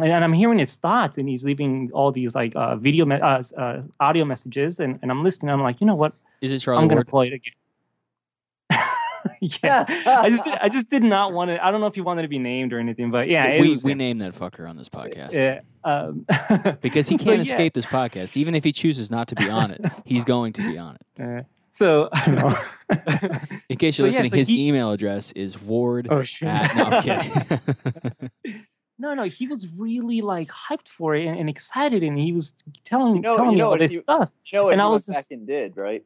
And I'm hearing his thoughts, and he's leaving all these like uh, video, me- uh, uh, audio messages, and, and I'm listening. I'm like, you know what? Is it Charlie I'm gonna play it again. yeah, I just I just did not want to. I don't know if you wanted to be named or anything, but yeah, we was we him. name that fucker on this podcast Yeah, um, because he can't yeah. escape this podcast. Even if he chooses not to be on it, he's going to be on it. Uh, so In case you're So, yeah, listening, so his he- email address is ward. Oh shit! at, no, I'm kidding. no, no, he was really like hyped for it and, and excited, and he was telling You know- telling you me know all what this he- stuff. You know what And you I went was back just- and did, right?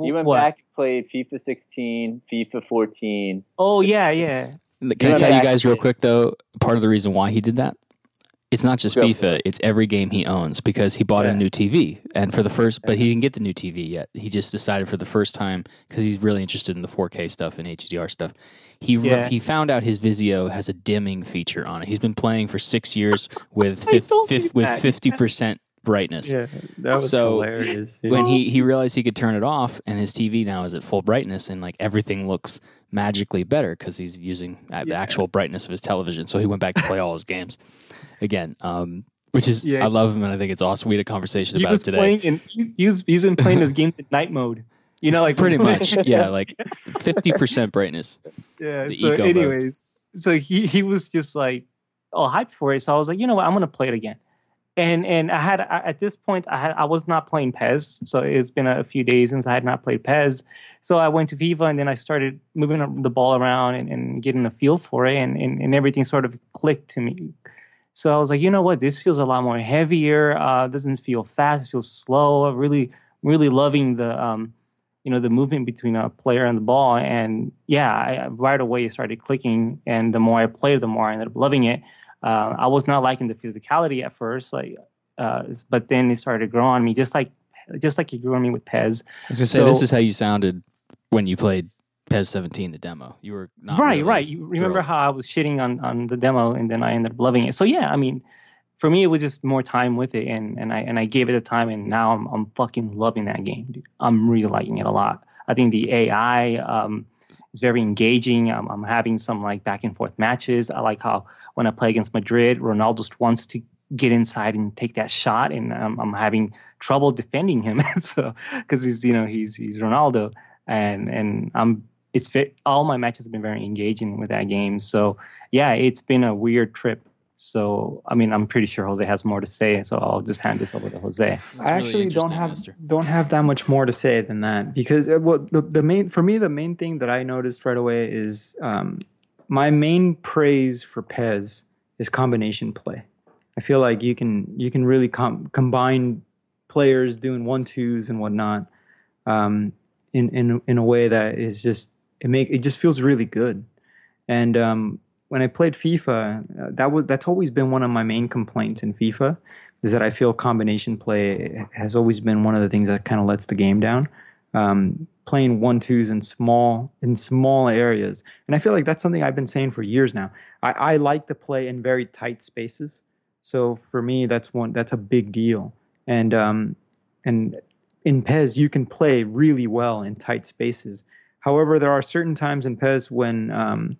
You went What? back and played FIFA 16, FIFA 14. Oh yeah, yeah. Can I tell you guys real quick though? Part of the reason why he did that, it's not just FIFA; it's every game he owns because he bought Yeah. a new TV, and for the first, but he didn't get the new TV yet. He just decided for the first time because he's really interested in the 4K stuff and HDR stuff. He Yeah. he found out his Vizio has a dimming feature on it. He's been playing for six years with I fif- fif- with fifty percent brightness. Yeah, that was So, hilarious. dude. when he he realized he could turn it off and his TV now is at full brightness and like everything looks magically better because he's using uh, the actual brightness of his television. So he went back to play all his games again. Um, which is Yeah. I love him and I think it's awesome. We had a conversation He about was it today. playing, and he, he was he's been playing his games in night mode. You know, like Pretty much, yeah, like fifty percent brightness. Yeah. the so, eco mode. anyways, so he he was just like, oh, hyped for it. So I was like, you know what, I'm gonna play it again. And and I had at this point I had I was not playing PES, so it's been a few days since I had not played PES. So I went to FIFA and then I started moving the ball around and, and getting a feel for it, and, and and everything sort of clicked to me. So I was like, you know what, this feels a lot more heavier. Uh, doesn't feel fast. It feels slow. I'm really really loving the um, you know the movement between a player and the ball and yeah I, right away it started clicking and the more i played the more i ended up loving it uh, i was not liking the physicality at first like uh, but then it started to grow on me just like just like it grew on me with PES. I was gonna say this is how you sounded when you played PES 17, the demo. You were not right really right. You remember thrilled. how i was shitting on, on the demo and then i ended up loving it. So yeah i mean for me it was just more time with it and, and i and i gave it a time and now i'm, I'm fucking loving that game dude. I'm really liking it a lot. I think the ai um, is very engaging I'm, I'm having some like back and forth matches i like how when i play against madrid ronaldo just wants to get inside and take that shot and um, i'm having trouble defending him so because he's you know he's he's ronaldo and and i'm it's all my matches have been very engaging with that game. So yeah, it's been a weird trip. So I mean, I'm pretty sure Jose has more to say. So I'll just hand this over to Jose. That's I really actually don't have Mister. don't have that much more to say than that because uh, well, the the main for me the main thing that I noticed right away is um, my main praise for PES is combination play. I feel like you can you can really com- combine players doing one twos and whatnot um, in in in a way that is just it make it just feels really good. And um, when I played FIFA, uh, that was that's always been one of my main complaints in FIFA is that I feel combination play has always been one of the things that kind of lets the game down. Um, playing one twos in small in small areas, and I feel like that's something I've been saying for years now. I, I like to play in very tight spaces, so for me that's one that's a big deal. And um, and in PES you can play really well in tight spaces. However, there are certain times in PES when um,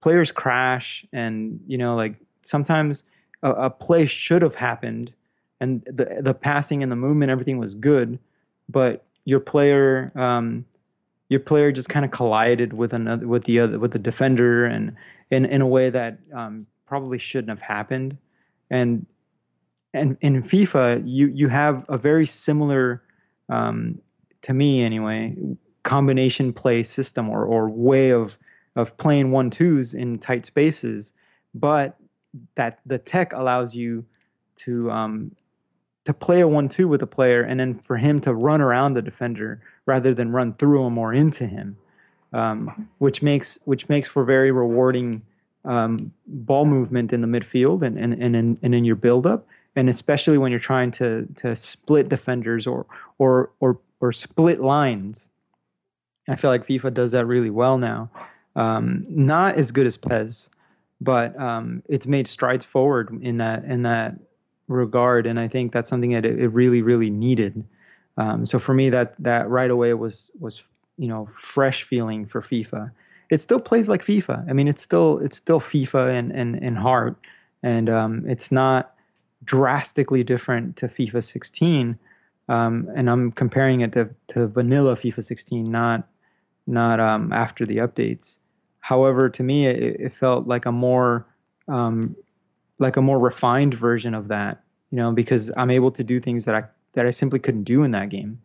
players crash, and you know like sometimes a, a play should have happened and the the passing and the movement everything was good but your player um, your player just kind of collided with another with the other with the defender and in in a way that um, probably shouldn't have happened. And and in FIFA you you have a very similar um, to me anyway combination play system or or way of of playing one twos in tight spaces, but that the tech allows you to um, to play a one two with a player and then for him to run around the defender rather than run through him or into him, um, which makes which makes for very rewarding um, ball movement in the midfield and and and in, and in your build up, and especially when you're trying to to split defenders or or or or split lines. I feel like FIFA does that really well now. Um, not as good as PES, but um, it's made strides forward in that in that regard, and I think that's something that it, it really really needed. Um, so for me, that that right away was was you know fresh feeling for FIFA. It still plays like FIFA. I mean, it's still it's still FIFA and and and heart, and um, it's not drastically different to FIFA 16. Um, and I'm comparing it to, to vanilla FIFA 16, not not um, after the updates. However, to me, it, it felt like a more um, like a more refined version of that. You know, because I'm able to do things that I that I simply couldn't do in that game.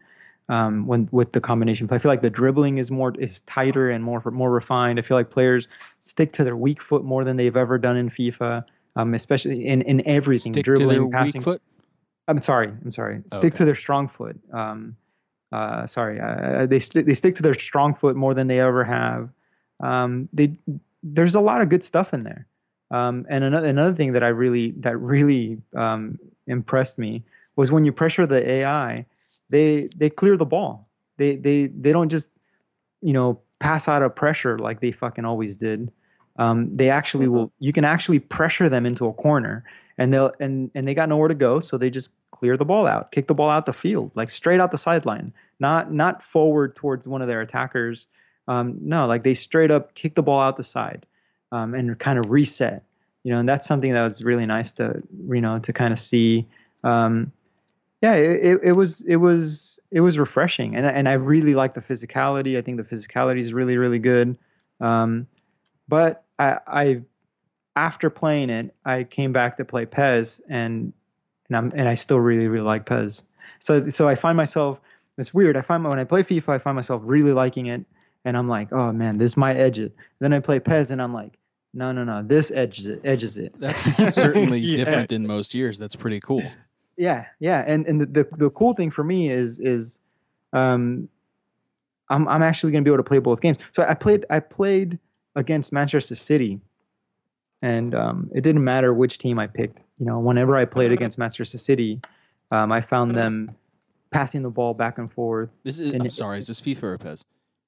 Um, when with the combination play, I feel like the dribbling is more is tighter and more more refined. I feel like players stick to their weak foot more than they've ever done in FIFA, um, especially in, in everything. Stick dribbling, passing. I'm sorry. I'm sorry. Stick Okay. to their strong foot. Um, uh, sorry. Uh, they st- they stick to their strong foot more than they ever have. Um, they there's a lot of good stuff in there. Um, and another another thing that I really that really um, impressed me was when you pressure the AI, they they clear the ball. They they they don't just you know pass out of pressure like they fucking always did. Um, they actually will. You can actually pressure them into a corner, and they'll and and they got nowhere to go, so they just clear the ball out, kick the ball out the field, like straight out the sideline, not not forward towards one of their attackers. Um, no, like they straight up kick the ball out the side, um, and kind of reset. You know, and that's something that was really nice to you know to kind of see. Um, yeah, it, it, it was it was it was refreshing, and and I really like the physicality. I think the physicality is really really good. Um, but I, I after playing it, I came back to play PES, and and I'm and I still really really like PES. So so I find myself it's weird. I find when I play FIFA, I find myself really liking it, and I'm like, oh man, this might edge it. Then I play PES, and I'm like, no no no, this edges it edges it. That's certainly Yeah. different than most years. That's pretty cool. Yeah, yeah, and and the the, the cool thing for me is is, um, I'm I'm actually going to be able to play both games. So I played I played against Manchester City, and um, it didn't matter which team I picked. You know, whenever I played against Manchester City, um, I found them passing the ball back and forth. This is. And I'm it- sorry. Is this FIFA or PES?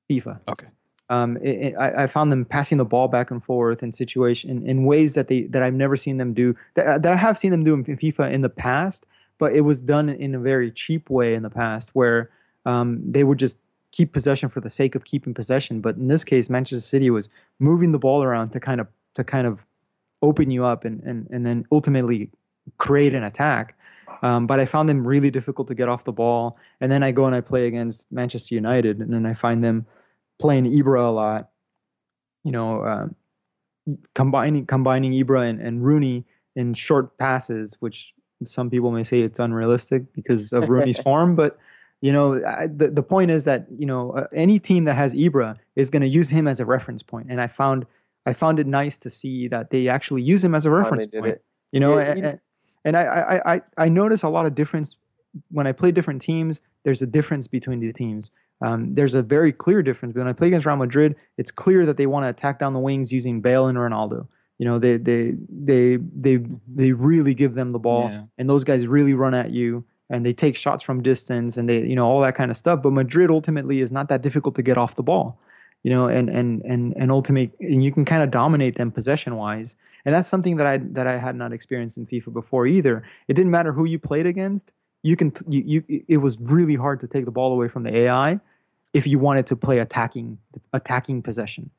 FIFA. Okay. Um, it, it, I, I found them passing the ball back and forth in situation in, in ways that they that I've never seen them do that, that I have seen them do in FIFA in the past, but it was done in a very cheap way in the past where um, they would just keep possession for the sake of keeping possession. But in this case, Manchester City was moving the ball around to kind of to kind of open you up and and, and then ultimately create an attack. Um, but I found them really difficult to get off the ball. And then I go and I play against Manchester United, and then I find them playing Ibra a lot. You know, uh, combining combining Ibra and, and Rooney in short passes, which some people may say it's unrealistic because of Rooney's form, but you know, I, the the point is that you know uh, any team that has Ibra is going to use him as a reference point, and I found I found it nice to see that they actually use him as a reference point. it. You know, Yeah, a- you- a- and I, I, I, I notice a lot of difference when I play different teams. There's a difference between the teams. Um, there's a very clear difference. When I play against Real Madrid, it's clear that they want to attack down the wings using Bale and Ronaldo. You know, they they they they they really give them the ball, Yeah. and those guys really run at you, and they take shots from distance, and they you know all that kind of stuff. But Madrid ultimately is not that difficult to get off the ball, you know, and and and and ultimately, and you can kind of dominate them possession wise, and that's something that I that I had not experienced in FIFA before either. It didn't matter who you played against. You can you, you it was really hard to take the ball away from the AI if you wanted to play attacking attacking possession.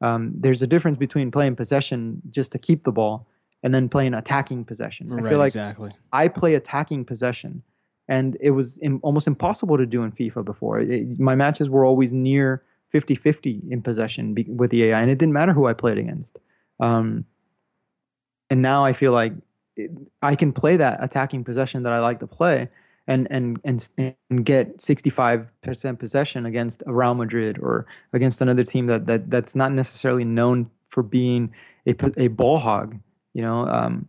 Um, there's a difference between playing possession just to keep the ball and then playing attacking possession. I feel like exactly. I play attacking possession, and it was Im- almost impossible to do in FIFA before. It- my matches were always near 50 50 in possession be- with the AI, and it didn't matter who I played against. Um, and now I feel like it, I can play that attacking possession that I like to play. And and and and get 65% possession against a Real Madrid or against another team that that that's not necessarily known for being a a ball hog, you know. Um,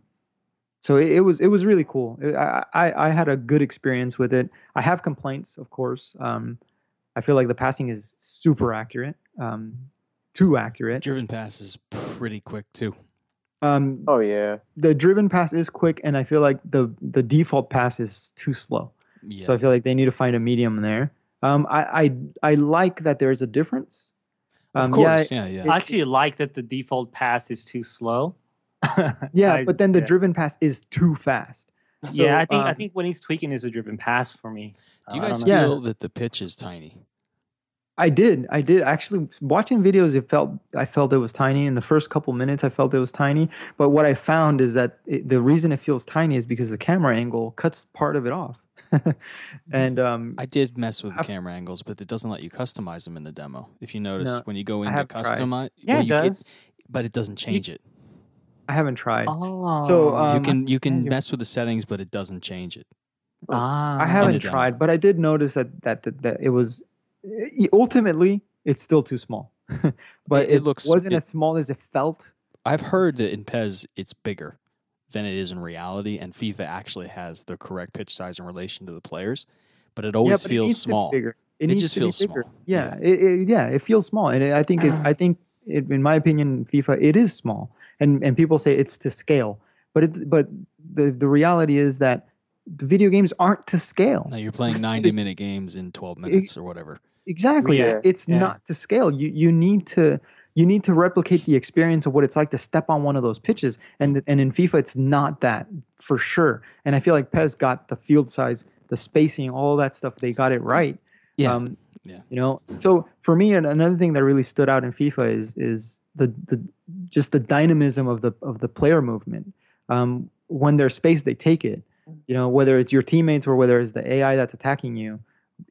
so it, it, was it was really cool. I, I, I had a good experience with it. I have complaints, of course. Um, I feel like the passing is super accurate, um, too accurate. Driven pass is pretty quick too. Um, oh yeah, the driven pass is quick, and I feel like the the default pass is too slow. Yeah. So I feel like they need to find a medium there. Um, I, I I like that there is a difference. Um, of course, yeah, yeah. yeah. I actually like that the default pass is too slow. yeah, I, but then the yeah. driven pass is too fast. So, yeah, I think um, I think when he's tweaking is a driven pass for me. Do you guys feel yeah. that the pitch is tiny? I did. I did actually watching videos. It felt I felt it was tiny in the first couple minutes. I felt it was tiny, but what I found is that it, the reason it feels tiny is because the camera angle cuts part of it off. and um, I did mess with the camera angles, but it doesn't let you customize them in the demo. If you notice, no, when you go into customize, yeah, well, it does. Get, but it doesn't change you, it. I haven't tried. Oh. So um, you can you can mess with the settings, but it doesn't change it. Ah. I haven't tried, but I did notice that that that, that it was ultimately it's still too small. but it, it, looks wasn't it, as small as it felt. I've heard that in PES it's bigger than it is in reality, and FIFA actually has the correct pitch size in relation to the players, but it always yeah, but feels small. Bigger. It, just feels bigger. small. Yeah, yeah. It, yeah, it feels small, and I think I think in my opinion, FIFA it is small, and and people say it's to scale, but it but the the reality is that the video games aren't to scale. No, you're playing 90 so, minute games in 12 minutes or whatever. Exactly. Yeah. It's yeah. not to scale. You you need to you need to replicate the experience of what it's like to step on one of those pitches. And and in FIFA it's not that for sure. And I feel like PES got the field size, the spacing, all that stuff. They got it right. Yeah. Um, yeah. You know, so for me, another thing that really stood out in FIFA is is the the just the dynamism of the of the player movement. Um, when there's space, they take it you know whether it's your teammates or whether it's the ai that's attacking you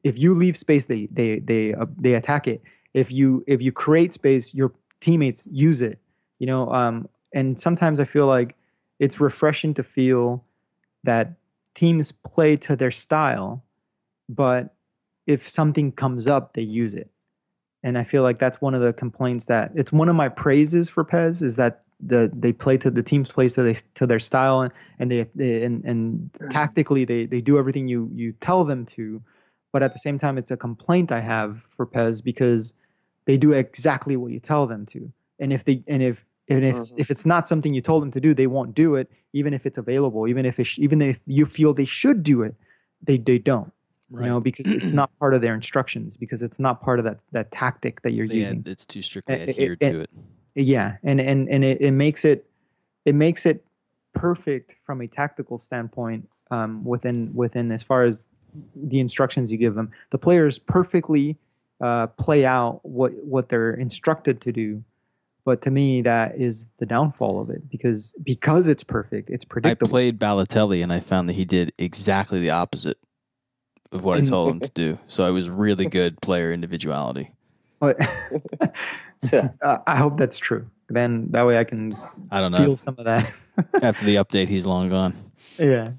if you leave space they they they uh, they attack it. If you if you create space your teammates use it you know um and sometimes i feel like it's refreshing to feel that teams play to their style but if something comes up they use it. And i feel like that's one of the complaints that it's one of my praises for PES is that the they play to the teams plays to they to their style and, and they, they and, and tactically they they do everything you you tell them to but at the same time it's a complaint i have for PES because they do exactly what you tell them to and if they and if and if, mm-hmm. if it's not something you told them to do they won't do it even if it's available even if sh- even if you feel they should do it they they don't right. you know because it's not part of their instructions because it's not part of that that tactic that you're yeah, using it's too strictly adhered it, it, to it yeah and and and it, it makes it it makes it perfect from a tactical standpoint um, within within as far as the instructions you give them the players perfectly uh, play out what what they're instructed to do but to me that is the downfall of it because because it's perfect it's predictable i played balotelli and i found that he did exactly the opposite of what i told him to do so i was really good player individuality uh, I hope that's true. Then that way I can I don't know. feel some of that. After the update, he's long gone. Yeah.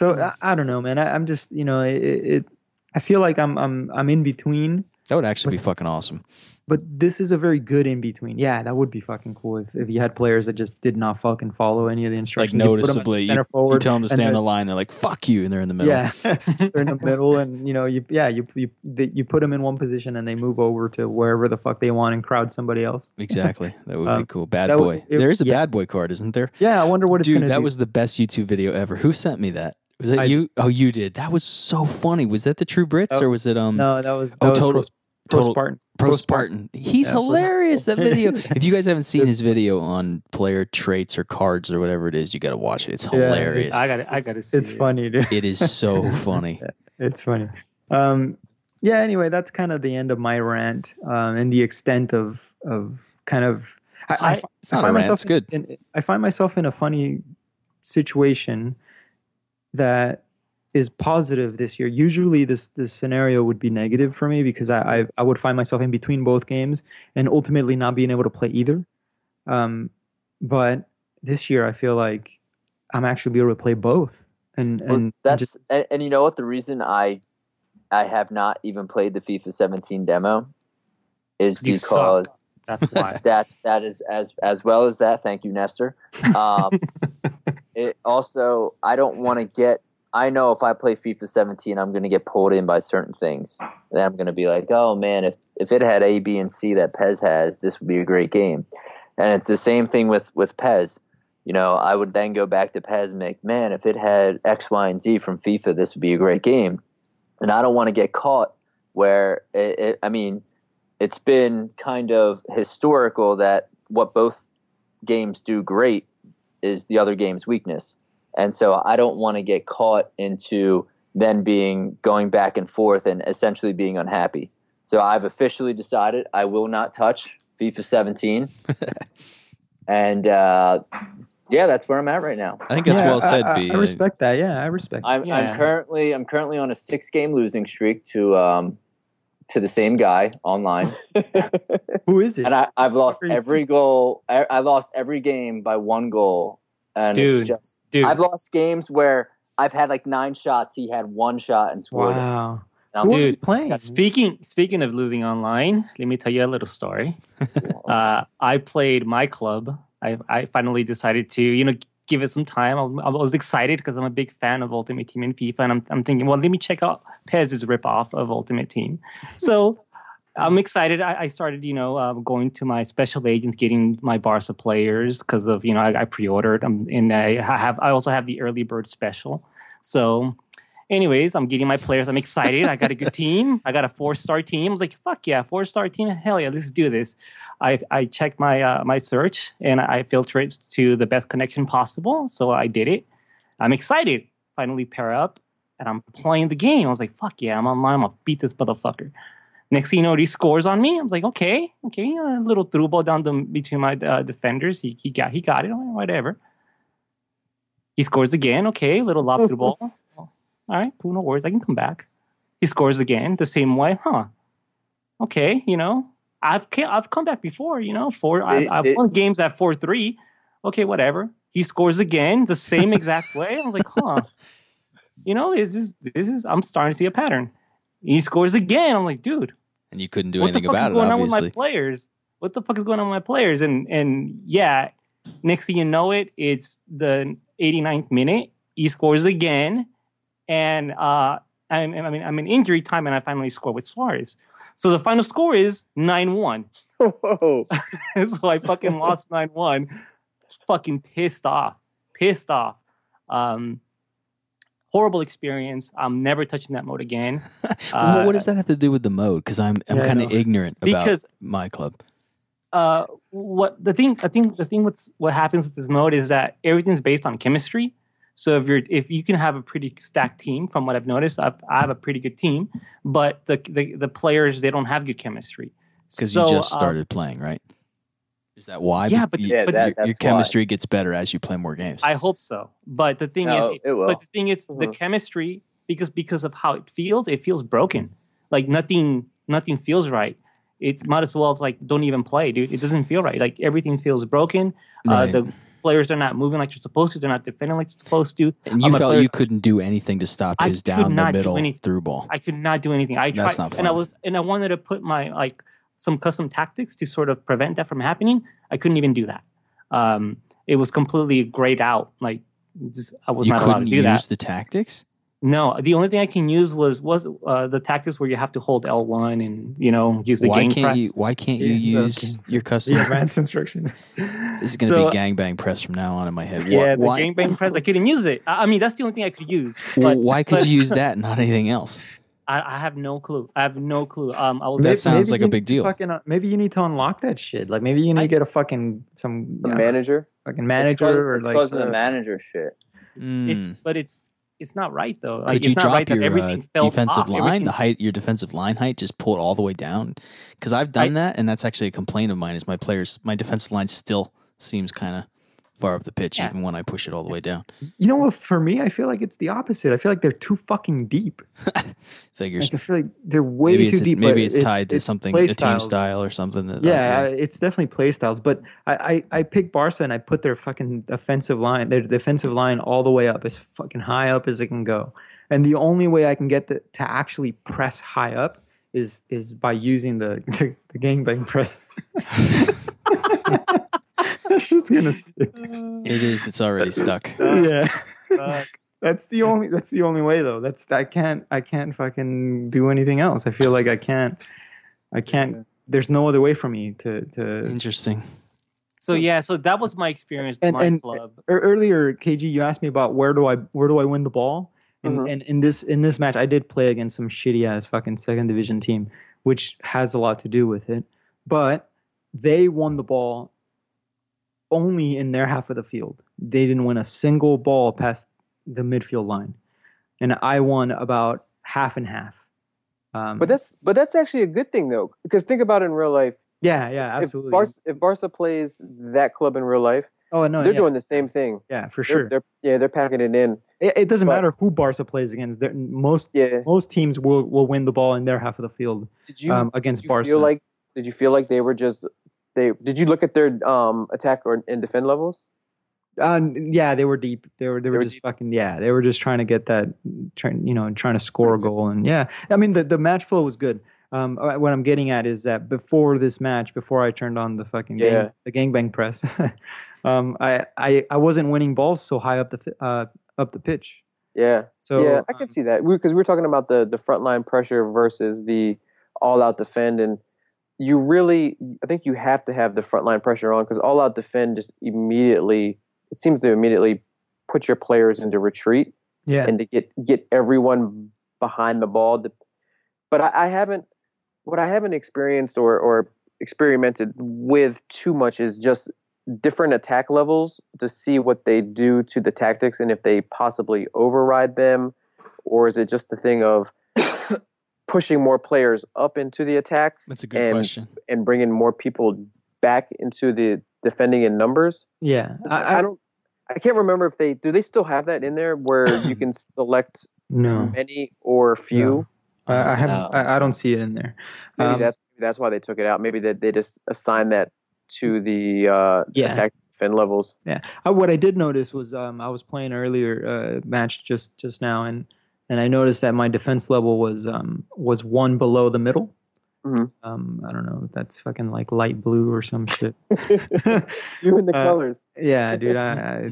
So I, I don't know, man. I, am just you know it, it, I feel like I'm I'm I'm in between. That would actually but, be fucking awesome but this is a very good in between. Yeah, that would be fucking cool if, if you had players that just did not fucking follow any of the instructions. Like noticeably, you, you, you, tell them to stand in the line, they're like "fuck you," and they're in the middle. Yeah, they're in the middle, and you know, you yeah, you you you put them in one position, and they move over to wherever the fuck they want and crowd somebody else. Exactly, that would um, be cool. Bad boy. it, there is a yeah. bad boy card, isn't there? Yeah, I wonder what it's Dude, that do. was the best YouTube video ever. Who sent me that? Was that I, you? Oh, you did. That was so funny. Was that the True Brits oh, or was it um? No, that was that oh, was total. Pro Spartan. Pro Spartan. He's yeah, hilarious. That video. if you guys haven't seen his video on player traits or cards or whatever it is, you got to watch it. It's hilarious. Yeah, I got. I got to see. It's it. funny, dude. It is so funny. it's funny. Um, yeah. Anyway, that's kind of the end of my rant um, and the extent of of kind of. I, I, I, I find myself good. In, I find myself in a funny situation that is positive this year. Usually, this this scenario would be negative for me because I I, I would find myself in between both games and ultimately not being able to play either. Um, but this year, I feel like I'm actually be able to play both, and Well, and that's just and, and you know what the reason I I have not even played the FIFA 17 demo is because suck. That's why. that that is as as well as that. Thank you, Nestor. Um, it also I don't want to get. I know if I play FIFA 17, I'm going to get pulled in by certain things. And I'm going to be like, oh man, if if it had A, B, and C that PES has, this would be a great game. And it's the same thing with with PES. You know, I would then go back to PES and make, man, if it had X, Y, and Z from FIFA, this would be a great game. And I don't want to get caught where it, it, I mean, it's been kind of historical that what both games do great is the other game's weakness. And so I don't want to get caught into then being going back and forth and essentially being unhappy. So I've officially decided I will not touch FIFA 17. and uh, yeah, that's where I'm at right now. I think that's Yeah, well said, I, I, B. I respect that. Yeah, I respect. I'm, Yeah. I'm currently I'm currently on a six game losing streak to um, to the same guy online. Who is it? and I, I've lost every goal. I, I lost every game by one goal, and Dude, it's just Dude, I've lost games where I've had like nine shots. He had one shot and scored. it. wow. And I'm Who like, are you Dude, playing? Speaking speaking of losing online, let me tell you a little story. Uh, I played my club. I, I finally decided to you know give it some time. I, I was excited because I'm a big fan of Ultimate Team and FIFA, and I'm I'm thinking, well, let me check out PES's ripoff of Ultimate Team. So. I'm excited. I, I started, you know, uh, going to my special agents, getting my Barca players because of, you know, I, I pre-ordered, um, and I have, I also have the early bird special. So anyways, I'm getting my players. I'm excited. I got a good team. I got a four star team. I was like, fuck yeah, four star team. Hell yeah, let's do this. I I checked my uh, my search and I filtered it to the best connection possible. So I did it. I'm excited. Finally pair up and I'm playing the game. I was like, fuck yeah, I'm online. I'm gonna beat this motherfucker. Next thing you know, he scores on me. I was like, okay, okay, a little through ball down the between my uh, defenders. He, he got he got it. Whatever. He scores again. Okay, little lob through ball. All right, cool, no worries. I can come back. He scores again the same way, huh? Okay, you know, I've ca- I've come back before, you know, four. I've, I've Did- won games at four three. Okay, whatever. He scores again the same exact way. I was like, huh? You know, is this this is I'm starting to see a pattern. He scores again. I'm like, dude, and you couldn't do anything about it. what the anything fuck is about it, going on with my players? What the fuck is going on with my players? And and yeah, next thing you know it, it's the 89th minute. He scores again, and uh, I'm, I mean I'm in injury time, and I finally score with Suarez. So the final score is nine one. Whoa. so I fucking lost nine one. Fucking pissed off, pissed off. Um, horrible experience. I'm never touching that mode again. Well, Uh, what does that have to do with the mode? Because I'm I'm Yeah, kind of ignorant about Because my club. uh, what the thing I think the thing what's what happens with this mode is that everything's based on chemistry. So if you're if you can have a pretty stacked team, from what I've noticed, I've, I have a pretty good team, but the the, the players they don't have good chemistry Because So, you just um, started playing, right? Is that why? Yeah, but- you- Yeah, but that, your, your chemistry gets better as you play more games. I hope so. But the thing No, is, it will. but the thing is, the Mhm. chemistry because because of how it feels, it feels broken. Like nothing nothing feels right. It's might as well as like don't even play, dude. It doesn't feel right. Like everything feels broken. Right. Uh, the players are not moving like you're supposed to. They're not defending like you're supposed to. and you my felt players- you couldn't do anything to stop I his could down the do middle anything. through ball. I could not do anything. I That's tried, not and I was and I wanted to put my like some custom tactics to sort of prevent that from happening. I couldn't even do that. Um, it was completely grayed out. Like I was you not allowed to couldn't do use that. the tactics. No, the only thing I can use was was uh, the tactics where you have to hold L one and you know use the why game can't press. you? Why can't you Yeah, use can- your custom? The advanced instruction. This is going to So- be gangbang press from now on in my head. Why, yeah, the why, game bang press. I couldn't use it. I, I mean, that's the only thing I could use. well, why could but you use that and not anything else? I, I have no clue. I have no clue. Um, I was That sounds like a big deal. Fucking, uh, maybe you need to unlock that shit. Like maybe you need I- to get a fucking some The uh, manager. fucking It's manager 'cause- or it's like some- the manager shit. it's Mm. but it's it's not right though. Like, Could you it's not drop right that your uh, defensive off. line, Everything- the height, your defensive line height, just pull it all the way down? Because I've done I- that, and that's actually a complaint of mine. Is my players, my defensive line still seems kind of far up the pitch, Yeah. even when I push it all the way down. You know what? For me, I feel like it's the opposite. I feel like they're too fucking deep. Figures. Like I feel like they're way maybe too it's, deep. maybe but it's tied to it's something, play a team style or something. That, Yeah, okay. it's definitely play styles. But I, I, I picked Barca and I put their fucking offensive line, their defensive line, all the way up as fucking high up as it can go. And the only way I can get the, to actually press high up is is by using the the, the gangbang press. that shit's gonna stick. it is. It's already stuck. Yeah. That's the only. That's the only way, though. That's I can't. I can't fucking do anything else. I feel like I can't. I can't. There's no other way for me to to. Interesting. So yeah, so that was my experience And- my and- club. Earlier, KG, you asked me about where do I where do I win the ball, and Mhm. and in this in this match, I did play against some shitty ass fucking second division team, which has a lot to do with it. But they won the ball only in their half of the field. They didn't win a single ball past the midfield line, and I won about half and half. Um, But that's but that's actually a good thing though, because think about it in real life. yeah, yeah, absolutely. If Barca, if Barca plays that club in real life, oh no, they're yeah, doing the same thing. yeah, for They're, sure. they're yeah, they're packing it in. It, it doesn't but- matter who Barca plays against. They're, most Yeah. most teams will, will win the ball in their half of the field Did you um, against did you Barca. feel like did you feel like they were just they did you look at their um attack or and defend levels? uh, yeah, they were deep. They were they were were just deep. fucking yeah. They were just trying to get that, trying you know, trying to score a goal. And yeah, I mean the the match flow was good. Um, uh, what I'm getting at is that before this match, before I turned on the fucking Yeah. gang, the gangbang press, um, I, I I wasn't winning balls so high up the uh up the pitch. Yeah. So yeah, I can um, see that because we were talking about the the front line pressure versus the all out defend, and you really, I think you have to have the front line pressure on because all out defend just immediately it seems to immediately put your players into retreat yeah, and to get get everyone behind the ball. The- But I, I haven't what I haven't experienced or or experimented with too much is just different attack levels to see what they do to the tactics and if they possibly override them or is it just a thing of pushing more players up into the attack That's a good And- question. and bringing more people back into the defending in numbers yeah. I, I don't I can't remember if they do they still have that in there where you can select no, many or few. I, I haven't. No, I, I don't see it in there. Maybe Um, that's that's why they took it out. Maybe that they just assigned that to the uh, Yeah. attack fin levels. Uh, what I did notice was um, I was playing earlier uh, match just just now, and and I noticed that my defense level was um, was one below the middle. Mhm. Um, I don't know. if That's fucking like light blue or some shit. You and the Uh, colors. yeah, dude. I, I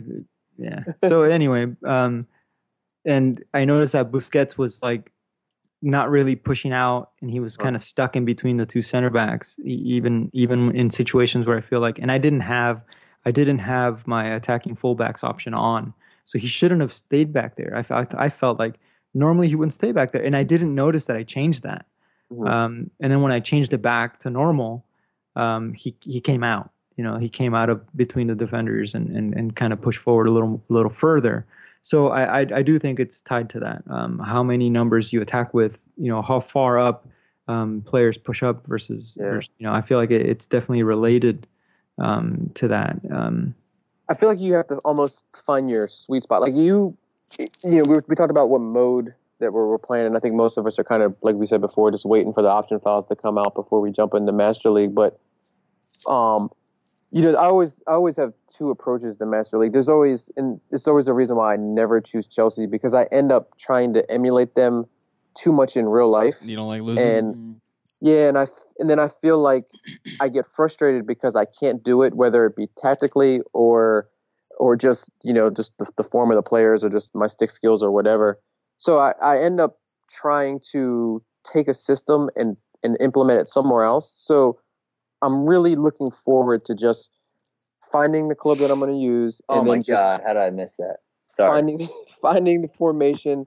yeah. So anyway, um, and I noticed that Busquets was like not really pushing out, and he was kind of stuck in between the two center backs, even even in situations where I feel like, and I didn't have, I didn't have my attacking fullbacks option on, so he shouldn't have stayed back there. I felt I felt like normally he wouldn't stay back there, and I didn't notice that I changed that. Mhm. Um, and then when I changed it back to normal, um, he he came out. You know, he came out of between the defenders and and, and kind of pushed forward a little little further. So I, I I do think it's tied to that. Um, how many numbers you attack with, you know, how far up um, players push up versus, Yeah. versus you know, I feel like it, it's definitely related um, to that. Um, I feel like you have to almost find your sweet spot. Like you, you know, we, we talked about what mode that we're, we're playing, and I think most of us are kind of like we said before, just waiting for the option files to come out before we jump into Master League. But, um, you know, I always I always have two approaches to Master League. There's always and it's always a reason why I never choose Chelsea because I end up trying to emulate them too much in real life. You don't like losing? And yeah, and I and then I feel like I get frustrated because I can't do it, whether it be tactically or or just you know just the, the form of the players or just my stick skills or whatever. So I, I end up trying to take a system and and implement it somewhere else. So I'm really looking forward to just finding the club that I'm going to use. Oh and my then just god, how did I miss that? Sorry. finding finding the formation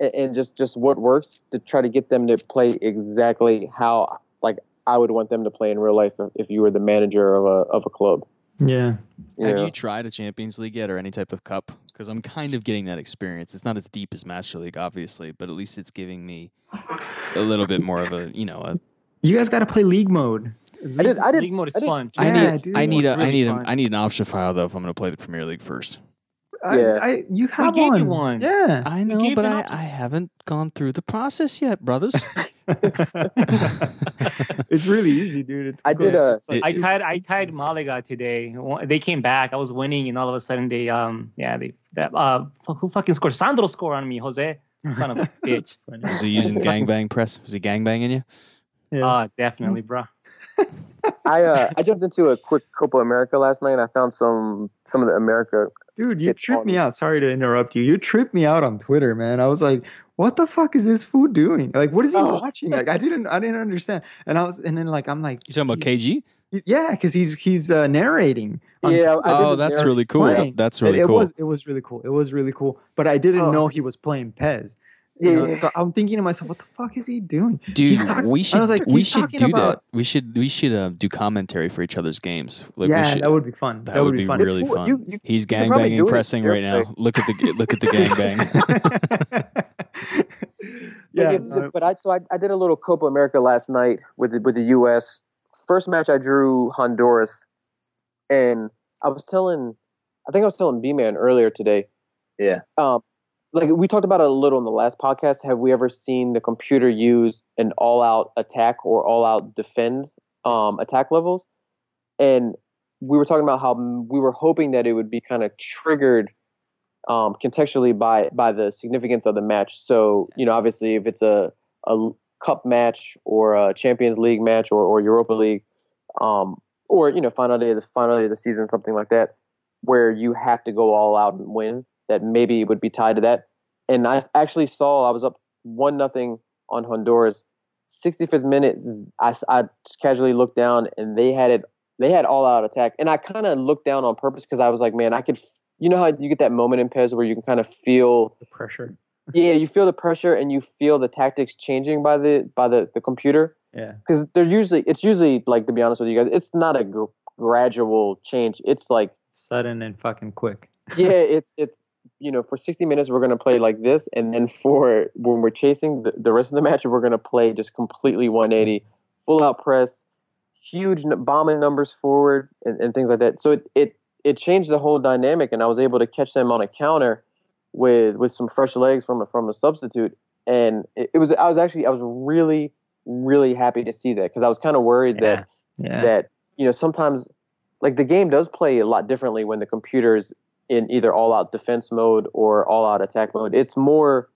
and, and just just what works to try to get them to play exactly how like I would want them to play in real life if, if you were the manager of a of a club. Yeah. You Have you tried a Champions League yet or any type of cup? Because I'm kind of getting that experience. It's not as deep as Master League, obviously, but at least it's giving me a little bit more of a, you know, a, You guys got to play league mode. I did. I did. League mode is I did- fun. I Yeah, need dude, I need was a I really need a, fun. I need an option file though if I'm going to play the Premier League first. I, Yeah. I, you have gave one. you one. Yeah. I know, but I. I haven't gone through the process yet, brothers. it's really easy, dude. It's I did, cool. It's like I tied I tied Malaga today. They came back. I was winning, and all of a sudden they um yeah they that uh who fucking scored? Sandro scored on me, Jose. Son of a bitch. Was he using gangbang press? Was he gangbanging you? Yeah. Uh definitely, bro. I uh, I jumped into a quick Copa America last night, and I found some some of the America. Dude, you Get tripped on. me out. Sorry to interrupt you. You tripped me out on Twitter, man. I was like, "What the fuck is this fool doing? Like, what is he Oh. watching? Like, I didn't, I didn't understand." And I was, and then like, I'm like, You talking about KG? Yeah, because he's he's uh, narrating. on Yeah, Twitter. Oh, that's really cool. playing. That's It- really it, cool. was it was really cool. It was really cool. But I didn't Oh, know he was playing PES. you Yeah, know? yeah. So I'm thinking to myself, what the fuck is he doing? Dude, talk- we I should was like, we should talking do that. We should we should uh, do commentary for each other's games. Like we yeah, should, that would be fun. that would be fun. really cool. fun. You- you- He's you could probably gangbanging pressing right now. Look at the look at the gangbang. yeah, But, yeah, but I so I, I did a little Copa America last night with the, with the U.S. First match I drew Honduras, and I was telling, I think I was telling B Man earlier today. Yeah. Um, like we talked about it a little in the last podcast. Have we ever seen the computer use an all out attack or all out defend um, attack levels? And we were talking about how we were hoping that it would be kind of triggered um, contextually by by the significance of the match. So you know, obviously, if it's a a cup match or a Champions League match or, or Europa League, um, or you know, final day of the final day of the season, something like that, where you have to go all out and win, that maybe would be tied to that. And I actually saw I was up one nothing on Honduras. 65th minute, I, I casually looked down and they had it. They had all out attack, and I kind of looked down on purpose because I was like, man, I could. You know how you get that moment in PES where you can kind of feel the pressure. yeah, you feel the pressure and you feel the tactics changing by the by the, the computer Yeah, because they're usually it's usually like to be honest with you guys, it's not a gr- gradual change. It's like sudden and fucking quick. yeah, it's it's you know for sixty minutes we're gonna play like this, and then for when we're chasing the, the rest of the match we're gonna play just completely one eighty, full out press, huge n- bombing numbers forward and, and things like that. So it it it changed the whole dynamic, and I was able to catch them on a counter with with some fresh legs from a, from a substitute, and it, it was I was actually I was really really happy to see that because I was kind of worried that Yeah, that you know sometimes like the game does play a lot differently when the computer's in either all out defense mode or all out attack mode. It's more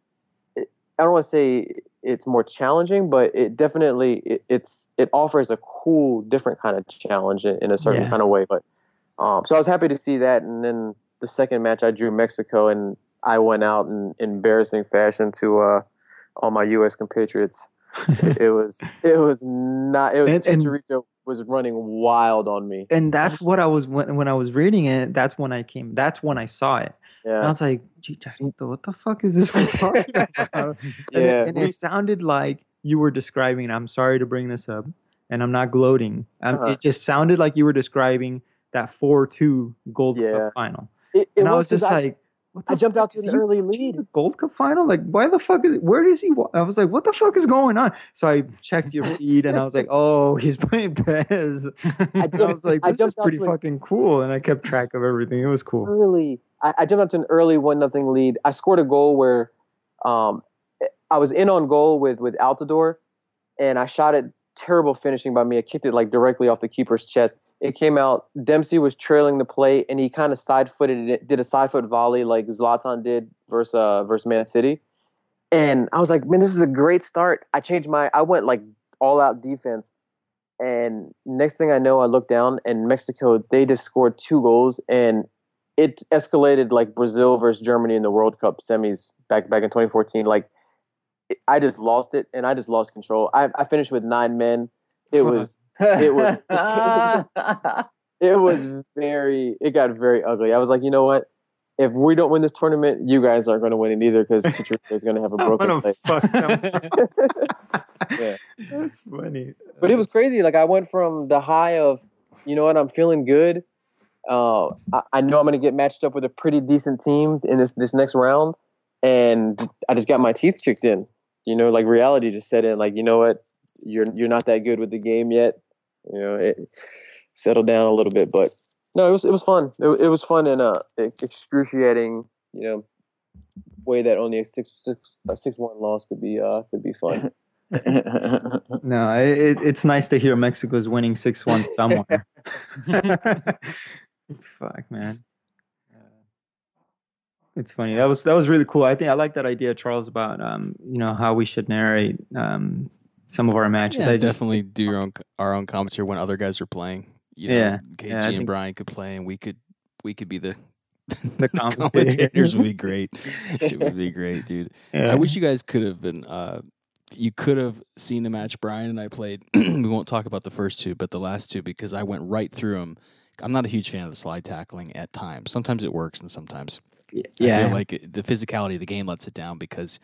I don't want to say it's more challenging, but it definitely it, it's it offers a cool different kind of challenge in, in a certain Yeah. kind of way. But um, so I was happy to see that, and then the second match I drew Mexico, and I went out in embarrassing fashion to uh, all my U.S. compatriots. it, it was it was not it was And- and- Chicharito was running wild on me. and that's what I was when when I was reading it. That's when I came. That's when I saw it. And I was like, Chicharito, what the fuck is this we're talking about? And, Yeah. it, and it sounded like you were describing. I'm sorry to bring this up, and I'm not gloating. Um, Uh-huh. It just sounded like you were describing that four-two Gold Yeah. Cup final, it, it and I was just 'cause like. What I jumped out to an early lead. Gold Cup final. Like, why the fuck is? Where does he? I was like, what the fuck is going on? So I checked your feed, and I was like, oh, he's playing PES. I, I was like, I this is pretty to an fucking cool, and I kept track of everything. It was cool. early. I, I jumped out to an early one nothing lead. I scored a goal where um, I was in on goal with with Altidore, and I shot it. Terrible finishing by me. I kicked it like directly off the keeper's chest. It came out. Dempsey was trailing the play, and he kind of side footed it. Did a side foot volley like Zlatan did versus uh, versus Man City. And I was like, man, this is a great start. I changed my. I went like all out defense. And next thing I know, I look down and Mexico, they just scored two goals and it escalated like Brazil versus Germany in the World Cup semis back back in 2014. Like I just lost it and I just lost control. I, I finished with nine men. It was It was- it was very it got very ugly. I was like, you know what? If we don't win this tournament, you guys aren't going to win it either because Chicharito is going to have a broken leg. Yeah. That's funny. but it was crazy. Like I went from the high of, you know what, I'm feeling good. Uh, I, I know I'm going to get matched up with a pretty decent team in this this next round, and I just got my teeth kicked in. You know, like reality just set in. Like you know what, you're you're not that good with the game yet, you know, it settled down a little bit. But no, it was it was fun. It, it was fun in a excruciating, you know, way that only a six six a six one loss could be uh could be fun. no, it, it's nice to hear Mexico's winning six one somewhere. it's fuck, man. It's funny. That was that was really cool. I think I like that idea, Charles, about um, you know, how we should narrate um some of our matches. Yeah, I just, definitely do your own our own commentary when other guys are playing. You know, Yeah, KG yeah, and think- Brian could play, and we could we could be the The commentators. commentators would be great. It would be great, dude. yeah. I wish you guys could have been. Uh, you could have seen the match Brian and I played. we won't talk about the first two, but the last two because I went right through them. I'm not a huge fan of the slide tackling at times. Sometimes it works, and sometimes I yeah. feel like the physicality of the game lets it down because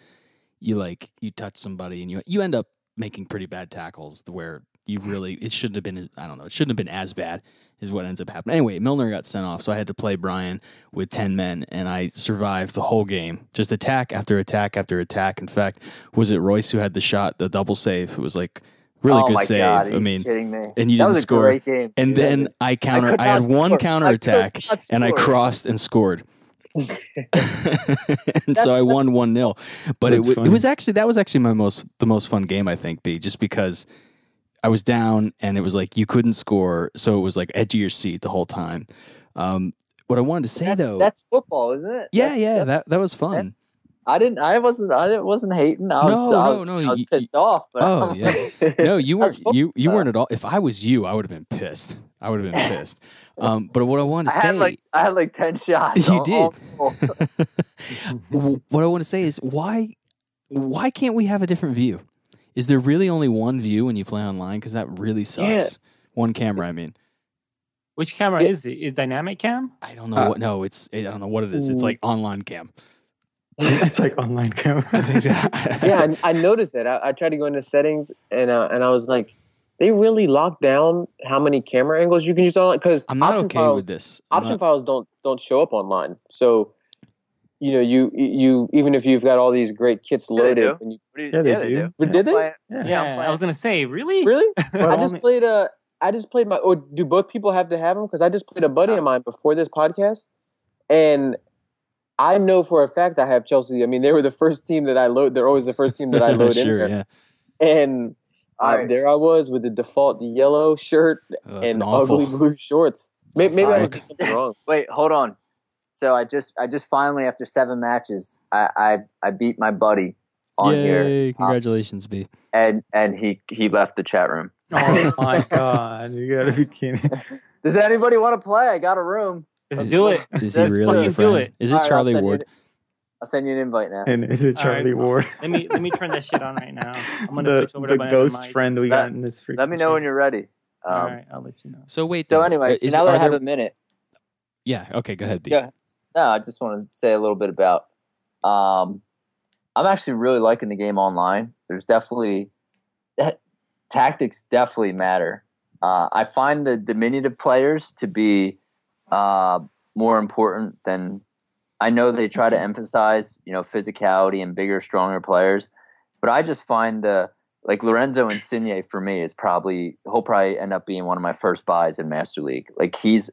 you like you touch somebody and you you end up making pretty bad tackles where you really it shouldn't have been I don't know it shouldn't have been as bad is what ends up happening. Anyway, Milner got sent off, so I had to play Brian with ten men, and I survived the whole game. Just attack after attack after attack. In fact, was it Royce who had the shot, the double save? It was like really oh good save. God, I mean, me? and you that didn't score. Great game. and dude. then I counter. could I, had not one counter attack, and I crossed and scored. and so I won one 0 But it, w- it was actually that was actually my most the most fun game I think. B just because I was down and it was like you couldn't score, so it was like edge of your seat the whole time. Um, what I wanted to say That's, though, that's football, isn't it? yeah, That's- yeah, that's- that that was fun. I didn't. I wasn't. I wasn't hating. I was. No, I no, was, no, I was you- pissed off. But Oh, I'm yeah. like- No, you weren't. You you weren't at all. If I was you, I would have been pissed. I would have been pissed. Um, but what I wanted I to say, had like I had like ten shots. You all- did. all- all- what I want to say is why why can't we have a different view? Is there really only one view when you play online? Because that really Yeah. sucks. One camera, I mean. Which camera Yeah. is it? Is dynamic cam? I don't know Uh, what. No, it's I don't know what it is. It's like online cam. it's like online camera. I think that. yeah, I, I noticed that. I, I tried to go into settings and uh, and I was like, they really lock down how many camera angles you can use online because I'm not option okay files, with this. I'm Option not- files don't don't show up online. So, you know, you you even if you've got all these great kits loaded, do. you, What do Yeah, they do. But did they? Yeah. Yeah, I'm was gonna say, really? really? I just played a. I just played my. Or do both people have to have them? Because I just played a buddy of mine before this podcast, and I know for a fact I have Chelsea. I mean, they were the first team that I load. They're always the first team that I load in sure, there. yeah. And All uh, right. there I was with the default yellow shirt Oh, and an awful. ugly blue shorts. Maybe, maybe I was doing something wrong. Wait, hold on. So I just I just finally after seven matches I I, I beat my buddy on here Yay! Congratulations, B. and and he he left the chat room. Oh my god, you gotta be kidding. Does anybody want to play? I got a room. Let's do it. Is he Let's really fucking your do it. Is it All right, Charlie send you Ward? an- I'll send you an invite now. And is it All right. Charlie Ward? Let me let me turn this shit on right now. I'm gonna the switch over the to banana ghost friend we Let- got in this freaking Let me know when you're ready. Um, All right, I'll let you know. So wait. So though, anyway, uh, so now that I have there- a minute, yeah. Okay, go ahead, B. Yeah. no, I just want to say a little bit about. Um, I'm actually really liking the game online. There's definitely tactics definitely matter. Uh, I find the diminutive players to be uh, more important than. I know they try to emphasize, you know, physicality and bigger, stronger players, but I just find the like Lorenzo Insigne for me is probably he'll probably end up being one of my first buys in Master League. Like he's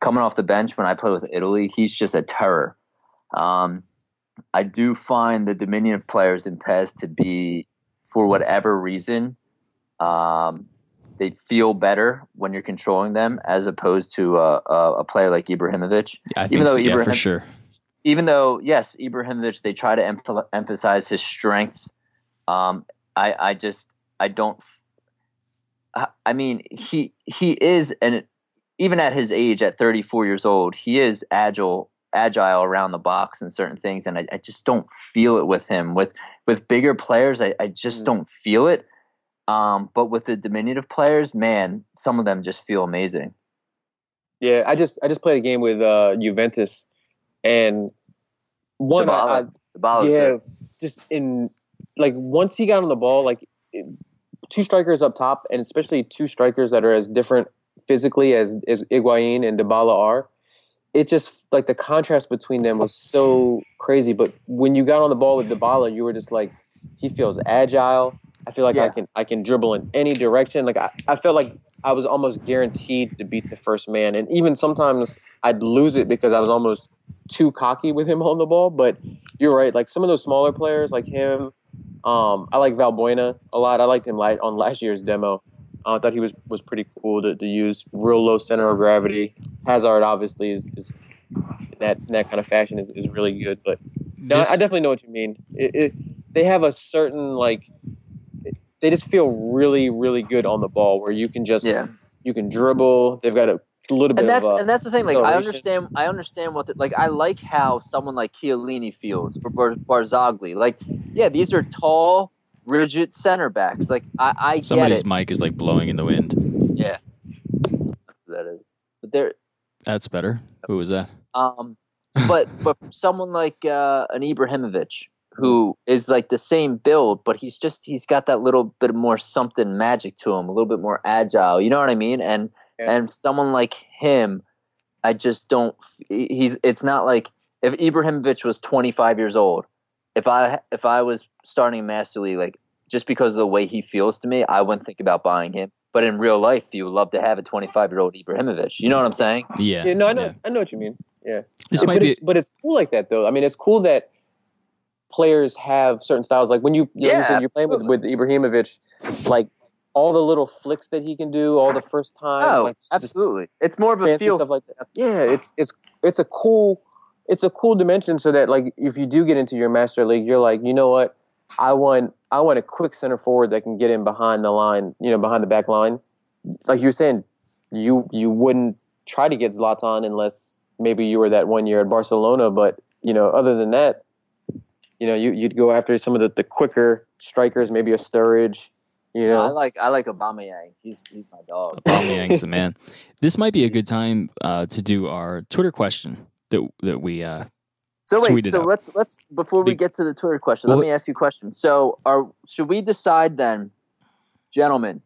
coming off the bench when I play with Italy, he's just a terror. Um, I do find the dominion of players in PES to be, for whatever reason, um, they feel better when you're controlling them as opposed to a, a, a player like Ibrahimovic. Yeah, I think Even though so, yeah, for sure. Even though, yes, Ibrahimovic, they try to emph- emphasize his strength. Um, I, I just, I don't. I, mean, he he is, and even at his age, at 34 years old, he is agile, agile around the box and certain things, and I, I just don't feel it with him. With with bigger players, I, I just Mm. don't feel it. Um, but with the diminutive players, man, some of them just feel amazing. Yeah, I just I just played a game with uh, Juventus, and one I, I, Dybala's yeah, just in like once he got on the ball, like two strikers up top, and especially two strikers that are as different physically as as Higuain and Dybala are. It just like the contrast between them was so crazy. But when you got on the ball with Dybala, you were just like, he feels agile. I feel like I can I can dribble in any direction. Like I, I felt like I was almost guaranteed to beat the first man, and even sometimes I'd lose it because I was almost too cocky with him on the ball. But you're right, like some of those smaller players like him. Um, I like Valbuena a lot. I liked him light on last year's demo. Uh, I thought he was was pretty cool to, to use real low center of gravity. Hazard obviously is, is that that kind of fashion is, is really good, but no, This- I definitely know what you mean. It, it, they have a certain like, they just feel really, really good on the ball where you can just Yeah. you can dribble. They've got a little bit and that's of uh, and that's the thing. Like I understand, I understand what the, like I like how someone like Chiellini feels for Bar- Barzagli. Like, yeah, these are tall, rigid center backs. Like I, I get Somebody's it. mic is like blowing in the wind. Yeah, that is. But they're That's better. Who was that? um, but but someone like uh, an Ibrahimovic who is like the same build, but he's just he's got that little bit more something magic to him, a little bit more agile. You know what I mean? And Yeah. and someone like him, I just don't. He's it's not like if Ibrahimovic was 25 years old. If I if I was starting Master League, like just because of the way he feels to me, I wouldn't think about buying him. But in real life, you would love to have a 25 year old Ibrahimovic. You know what I'm saying? Yeah. Yeah, no, I know, yeah. I know what you mean. Yeah, This Yeah, might but be. it's, but it's cool like that though. I mean, it's cool that players have certain styles. Like when you, you, Yeah, said you're playing with, with Ibrahimovic, like all the little flicks that he can do, all the first time. Oh, like, absolutely. It's more of a feel. stuff like that. Yeah, it's it's it's a cool it's a cool dimension. So that like if you do get into your master league, you're like, you know what, I want I want a quick center forward that can get in behind the line, you know, behind the back line. Like you were saying, you you wouldn't try to get Zlatan unless maybe you were that one year at Barcelona. But you know, other than that, you know, you you'd go after some of the, the quicker strikers, maybe a Sturridge. You know, I like I like Aubameyang. He's he's my dog. Aubameyang's the man. This might be a good time uh, to do our Twitter question that that we. Uh, So wait, so out. let's let's before we get to the Twitter question, Well- let me ask you a question. So are should we decide then, gentlemen?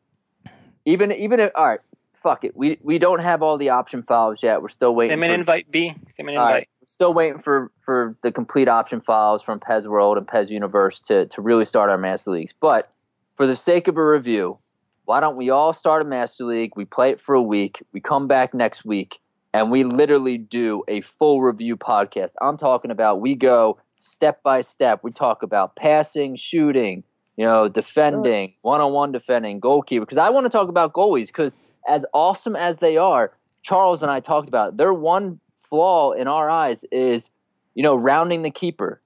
Even even if all right, fuck it. We we don't have all the option files yet. We're still waiting. Send an invite, B. Send an invite. right. Still waiting for for the complete option files from PES World and PES Universe to to really start our Master Leagues. But for the sake of a review, why don't we all start a Master League? We play it for a week. We come back next week and we literally do a full review podcast. I'm talking about we go step by step. We talk about passing, shooting, you know, defending, one-on-one defending, goalkeeper. Because I want to talk about goalies. Because as awesome as they are, Charles and I talked about it, their one flaw in our eyes is, you know, rounding the keeper.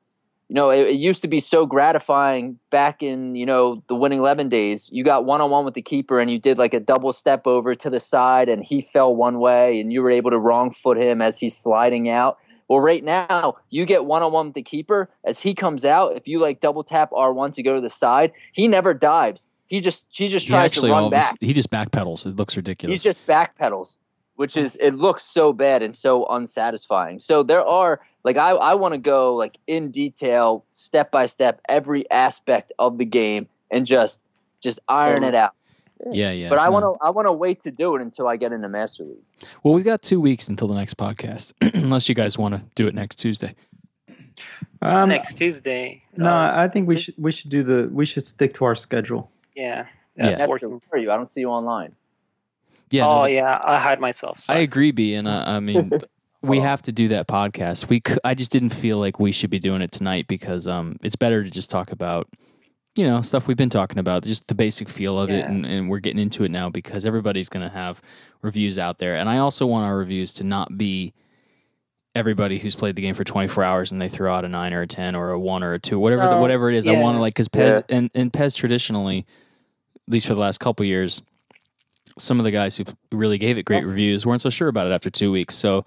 You know, it, it used to be so gratifying back in, you know, the winning 11 days. You got one on one with the keeper and you did like a double step over to the side and he fell one way and you were able to wrong foot him as he's sliding out. Well, right now, you get one on one with the keeper. As he comes out, if you like double tap R1 to go to the side, he never dives. He just he just he tries to actually run all of a s- back. he just backpedals. It looks ridiculous. He just backpedals, which is it looks so bad and so unsatisfying. So there are like I, I want to go like in detail, step by step, every aspect of the game and just just iron it out. yeah, yeah. but I want to I want to wait to do it until I get into Master League. Well, we've got two weeks until the next podcast, unless you guys want to do it next Tuesday. Um, Next Tuesday. no, Uh, I think we should we should do the we should stick to our schedule. yeah. Yeah. That's working. where are you? I don't see you online. Yeah, oh no, yeah, I hide myself. I agree, B, and uh, I mean, we have to do that podcast. We, c- I just didn't feel like we should be doing it tonight because um, it's better to just talk about, you know, stuff we've been talking about, just the basic feel of it, and, and we're getting into it now because everybody's going to have reviews out there, and I also want our reviews to not be everybody who's played the game for 24 hours and they throw out a nine or a 10 or a one or a two, whatever, the, whatever it is. I want to like because PES Yeah. and and PES traditionally, at least for the last couple years, some of the guys who really gave it great Yes. reviews weren't so sure about it after two weeks. So,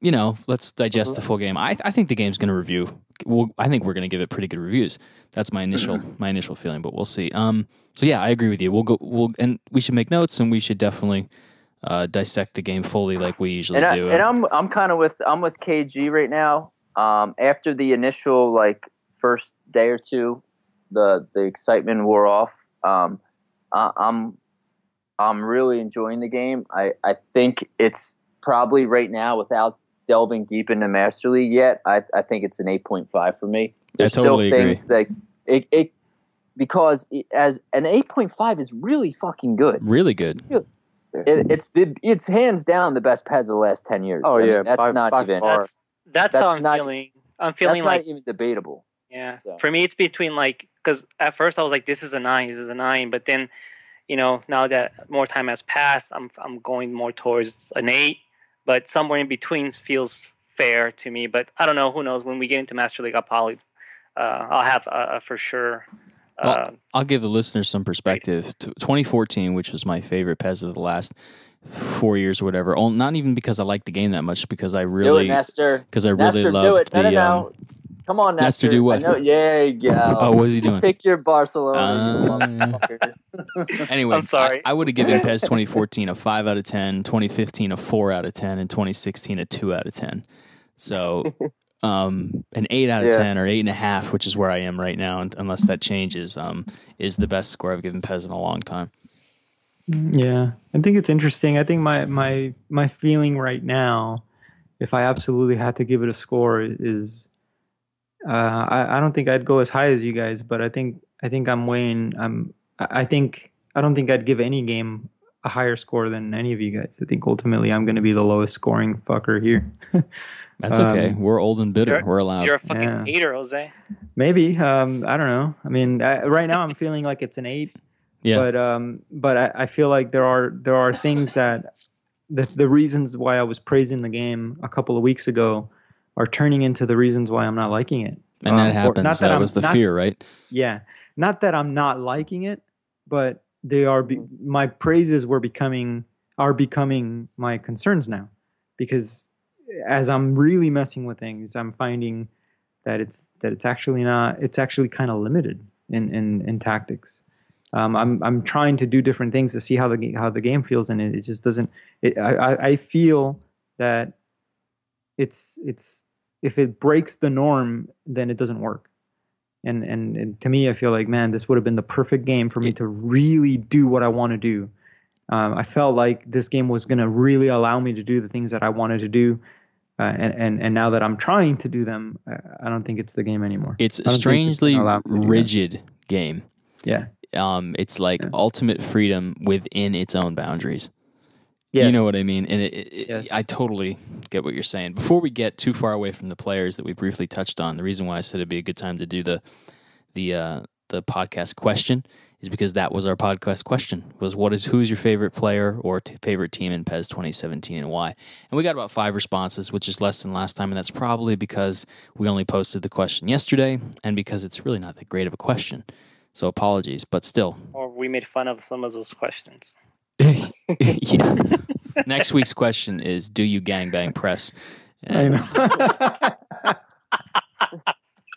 you know, let's digest the full game. I, I think the game's going to review. Well, I think we're going to give it pretty good reviews. That's my initial my initial feeling, but we'll see. Um, so yeah, I agree with you. We'll go. We'll and we should make notes, and we should definitely uh, dissect the game fully, like we usually and, I, do. and I'm I'm kind of with I'm with KG right now. Um, after the initial like first day or two, the the excitement wore off. Um, I, I'm I'm really enjoying the game. I I think it's probably right now without delving deep into Master League yet. I I think it's an eight point five for me. There's totally still agree. things that it, it because it, as an eight point five is really fucking good really good. It, it's the it's hands down the best PES of the last ten years. Oh, I mean, yeah, that's by- not by even far. That's that's, That's how I'm not- feeling. I'm that's feeling like not even debatable. Yeah. So. For me, it's between like because at first I was like, this is a nine, this is a nine, but then, you know, now that more time has passed, I'm I'm going more towards an eight, but somewhere in between feels fair to me. But I don't know. Who knows? When we get into Master League, I'll probably uh, I'll have a, a for sure. Uh, Well, I'll give the listeners some perspective. T- 2014, which was my favorite PES of the last four years or whatever. Not even because I like the game that much, because I really Nestor. because I really Nestor, loved do it. the. No, no, um, no. Come on, Nestor, Nestor. do what? I know, yeah, you go. oh, what is he doing? Pick your Barcelona. Uh, motherfucker. Anyway, I'm sorry. I, I would have given PES 2014 a 5 out of 10, 2015 a 4 out of 10, and 2016 a 2 out of 10. So um, an 8 out of Yeah. 10 or 8.5, which is where I am right now, unless that changes, um, is the best score I've given PES in a long time. Yeah, I think it's interesting. I think my my my feeling right now, if I absolutely had to give it a score, is uh, I I don't think I'd go as high as you guys, but I think I think I'm weighing. I'm I I think I don't think I'd give any game a higher score than any of you guys. I think ultimately I'm going to be the lowest scoring fucker here. That's okay. Um, We're old and bitter. We're allowed. you're a fucking yeah. hater, Jose. Maybe um, I don't know. I mean, I, right now I'm feeling like it's an eight. Yeah. But um, but I, I feel like there are there are things that the the reasons why I was praising the game a couple of weeks ago are turning into the reasons why I'm not liking it. and that Um, or- happens. not that I'm- was the not- fear, right? Yeah, not that I'm not liking it, but they are be, my praises were becoming are becoming my concerns now because as I'm really messing with things, I'm finding that it's that it's actually not it's actually kind of limited in in, in tactics. Um, I'm I'm trying to do different things to see how the how the game feels, and it, it just doesn't. It, I I- I feel that it's it's if it breaks the norm, then it doesn't work. And, and and to me, I feel like man, this would have been the perfect game for me to really do what I want to do. Um, I felt like this game was going to really allow me to do the things that I wanted to do, uh, and and and now that I'm trying to do them, I, I don't think it's the game anymore. It's a it's strangely gonna allow me to do that. rigid game. Yeah. Um, it's like Yeah. ultimate freedom within its own boundaries. Yes. You know what I mean? And it, it, it- Yes. I totally get what you're saying. Before we get too far away from the players that we briefly touched on, the reason why I said it'd be a good time to do the the uh, the podcast question is because that was our podcast question was what is who's your favorite player or t- favorite team in PES 2017 and why? And we got about five responses, which is less than last time, and that's probably because we only posted the question yesterday and because it's really not that great of a question. So apologies, but still, Or we made fun of some of those questions. Yeah. Next week's question is: Do you gangbang press? I know.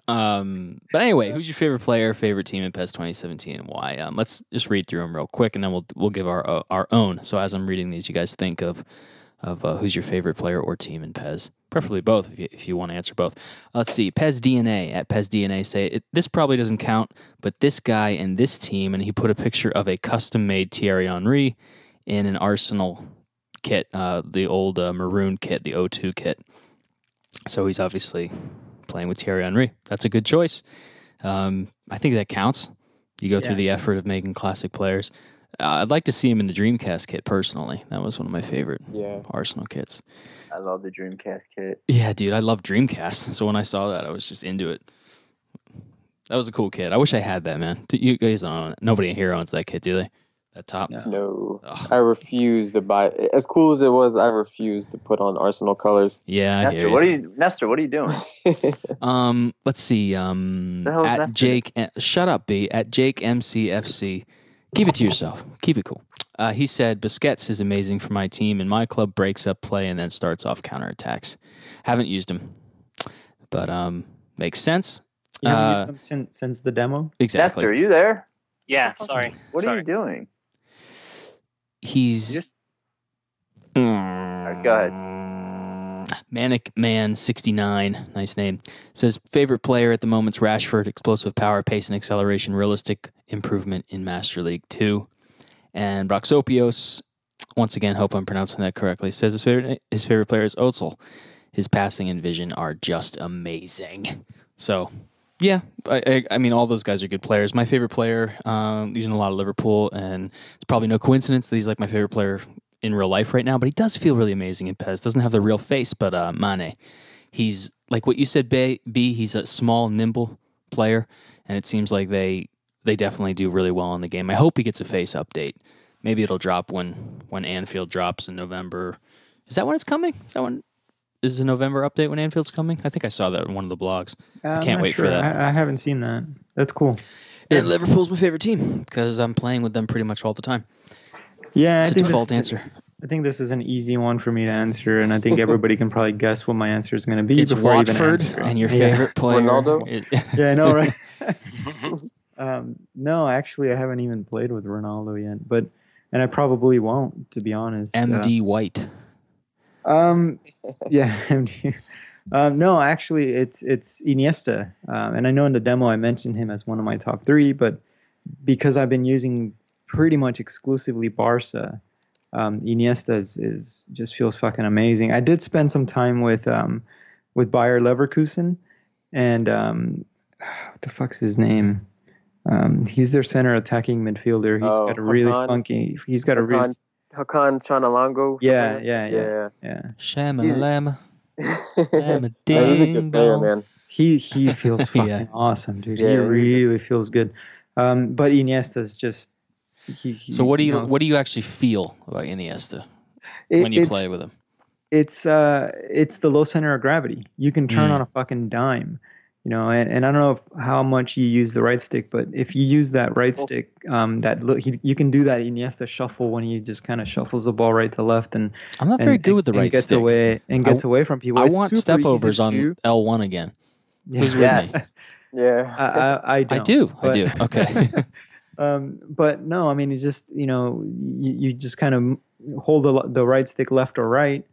Um, but anyway, who's your favorite player, favorite team in PES 2017, and why? Um, let's just read through them real quick, and then we'll we'll give our uh, our own. So as I'm reading these, you guys think of of uh, who's your favorite player or team in PES. preferably both, if you if you want to answer both. Let's see, PES DNA at PES DNA say it, this probably doesn't count, but this guy and this team, and he put a picture of a custom made Thierry Henry in an Arsenal kit, uh, the old uh, maroon kit, the O2 kit. So he's obviously playing with Thierry Henry. That's a good choice. Um, I think that counts. You go through the effort of making classic players. Uh, I'd like to see him in the Dreamcast kit personally. That was one of my favorite Yeah. Arsenal kits. I love the Dreamcast kit. Yeah, dude, I love Dreamcast. So when I saw that, I was just into it. That was a cool kit. I wish I had that, man. You guys don't own it. Nobody here owns that kit, do they? That top? No. Ugh. I refuse to buy As cool as it was, I refuse to put on Arsenal colors. Yeah, I hear Nestor, you. what are you Nestor, what are you doing? Um, let's see. Um, The hell is at that Jake, shut up, B. At Jake MCFC. Keep it to yourself. Keep it cool. Uh, he said Busquets is amazing for my team, and my club breaks up play and then starts off counterattacks. Haven't used him, but um, makes sense. You haven't Uh, used them since, since the demo. Exactly. Nestor, are you there? Yeah, sorry. What sorry. are you doing? He's You just go ahead. Manic Man 69, nice name. Says favorite player at the moment's Rashford, explosive power, pace, and acceleration, realistic improvement in Master League 2. And Broxopios, once again, hope I'm pronouncing that correctly, says his favorite his favorite player is Ozil. His passing and vision are just amazing. So, yeah, I, I, I mean, all those guys are good players. My favorite player, um, using a lot of Liverpool, and it's probably no coincidence that he's like my favorite player in real life right now, but he does feel really amazing in PES. Doesn't have the real face, but uh, Mane, he's like what you said. B, B, he's a small, nimble player, and it seems like they they definitely do really well in the game. I hope he gets a face update. Maybe it'll drop when when Anfield drops in November. Is that when it's coming? Is that when? Is the November update when Anfield's coming? I think I saw that in one of the blogs. Uh, I'm can't not wait for that. I, I haven't seen that. That's cool. And Liverpool's my favorite team because I'm playing with them pretty much all the time. Yeah, It's I a default this, answer. I think this is an easy one for me to answer, and I think everybody can probably guess what my answer is going to be It's before I even Watford answer. and your Yeah. favorite player. Ronaldo? Yeah, I know, right? um, no, actually, I haven't even played with Ronaldo yet, but and I probably won't, to be honest. Uh, MD White. Um, yeah, MD. Um, no, actually, it's it's Iniesta, um, and I know in the demo I mentioned him as one of my top three, but because I've been using pretty much exclusively Barca, um, Iniesta is, is just feels fucking amazing. I did spend some time with um, with Bayer Leverkusen, and um, what the fuck's his name? Um, he's their center attacking midfielder. He's Oh, got a really Hakan? funky. He's got a really Hakan, Hakan Chanalongo. Yeah, something? yeah, yeah. yeah. Shamalama. yeah. Lama Yeah, he's a ding man. He he feels fucking Yeah. awesome, dude. Yeah, he he's- really feels good. Um, but Iniesta's just. He, he, So what do you know, what do you actually feel about Iniesta it- when you play with him? It's uh, it's the low center of gravity. You can turn Mm. on a fucking dime, you know. And, and I don't know if, how much you use the right stick, but if you use that right Well- stick, um, that lo- he, you can do that Iniesta shuffle when he just kind of shuffles the ball right to left and I'm not and, very good with the and right gets stick. away and I gets away from people. I It's want super step overs on. L1 again. Yeah. Who's with Yeah. me? Yeah. I, I, I, I don't. do. I do. Okay. Um, but no, I mean, it's just you know, you, you just kind of hold the the right stick left or right,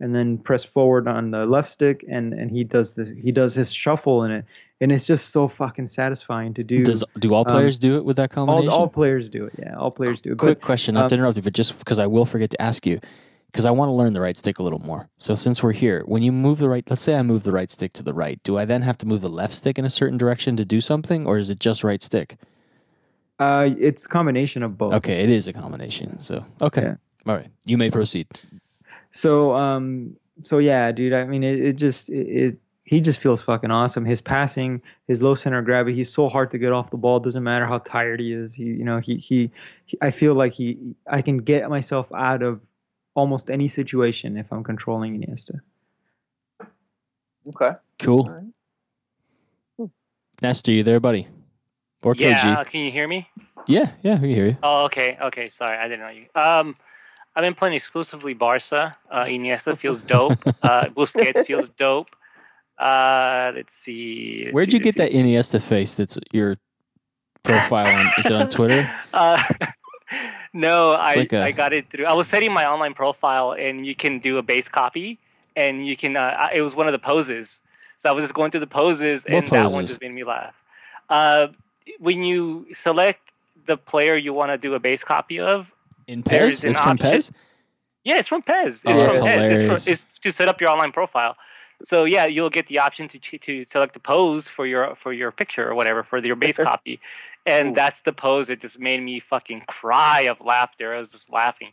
and then press forward on the left stick, and and he does this. He does his shuffle in it, and it's just so fucking satisfying to do. Does do all um, players do it with that all, combination? all players do it. Yeah, all players do it. Quick But question, not to um, interrupt you, but just because I will forget to ask you, because I want to learn the right stick a little more. So since we're here, when you move the right, let's say I move the right stick to the right, do I then have to move the left stick in a certain direction to do something, or is it just right stick? Uh, it's a combination of both. Okay, it is a combination. So okay, Yeah. all right, you may proceed. So um so yeah, dude, I mean it, it just it, it he just feels fucking awesome. His passing, his low center of gravity, he's so hard to get off the ball. Doesn't matter how tired he is. He you know, he he, he I feel like he I can get myself out of almost any situation if I'm controlling Iniesta. Okay. Cool. All right. Nestor, you there, buddy? Or yeah, KG? uh, can you hear me? Yeah, yeah, we hear you. Oh, okay, okay. Sorry, I didn't know you. Um, I've been playing exclusively Barca. Uh, Iniesta feels dope. Uh, Busquets feels dope. Uh, let's see. let's Where'd see, you get let's that see, Iniesta face? That's your profile on? Is it on Twitter? Uh, no, I like a- I got it through. I was setting my online profile, and you can do a base copy, and you can. Uh, it was one of the poses, so I was just going through the poses, and that one just made me laugh. Uh, when you select the player you want to do a base copy of, In PES? It's from option. PES? Yeah, it's from PES. It's Oh, from PES. It's, hilarious. it's to set up your online profile. So yeah, you'll get the option to to select the pose for your for your picture or whatever for your base copy, and Ooh. that's the pose that just made me fucking cry of laughter. I was just laughing.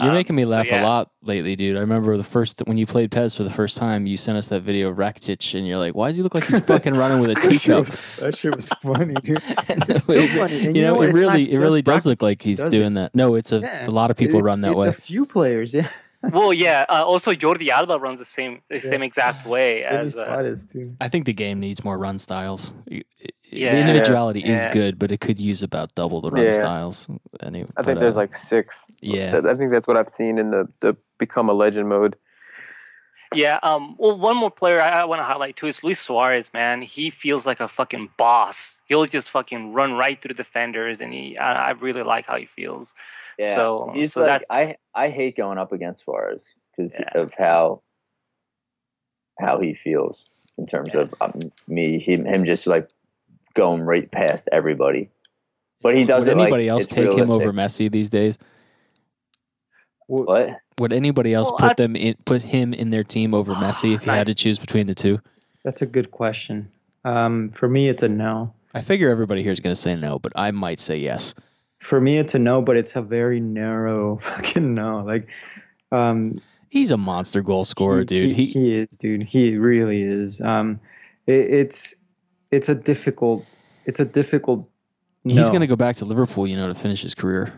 You're Um, making me so laugh yeah. a lot lately, dude. I remember the first when you played PES for the first time, you sent us that video of Rakitic, and you're like, "Why does he look like he's fucking running with a teacup?" that shit was funny, dude. Still it- funny. And you know, what? it really, it really does look like he's does it. doing that. No, it's a, Yeah. a lot of people It- run that it's way. a few players, yeah. Well, yeah. Uh, also, Jordi Alba runs the same the Yeah. same exact way as. Uh, too. I think the game needs more run styles. It- it- Yeah. the individuality is Yeah. good, but it could use about double the run Yeah. styles. Anyway, I but, think there's uh, like six. yeah. I think that's what I've seen in the, the become a legend mode. Yeah. Um. Well, one more player I, I want to highlight too is Luis Suarez. Man, he feels like a fucking boss. He'll just fucking run right through defenders, and he. I, I really like how he feels. Yeah. So- he's so like that's- I I hate going up against Suarez because Yeah. of how how he feels in terms of um, me him, him just like going right past everybody. But he does Would it like anybody else it's take him over realistic. Messi these days? What? Would anybody else Well, put I- them in, put him in their team over Messi if you Nice. had to choose between the two? That's a good question. Um, for me, it's a no. I figure everybody here is going to say no, but I might say yes. For me, it's a no, but it's a very narrow fucking no. Like, um, He's a monster goal scorer, he, dude. He, He, is, dude. He really is. Um, it, it's it's a difficult. It's a difficult. he's going to go back to Liverpool, you know, to finish his career.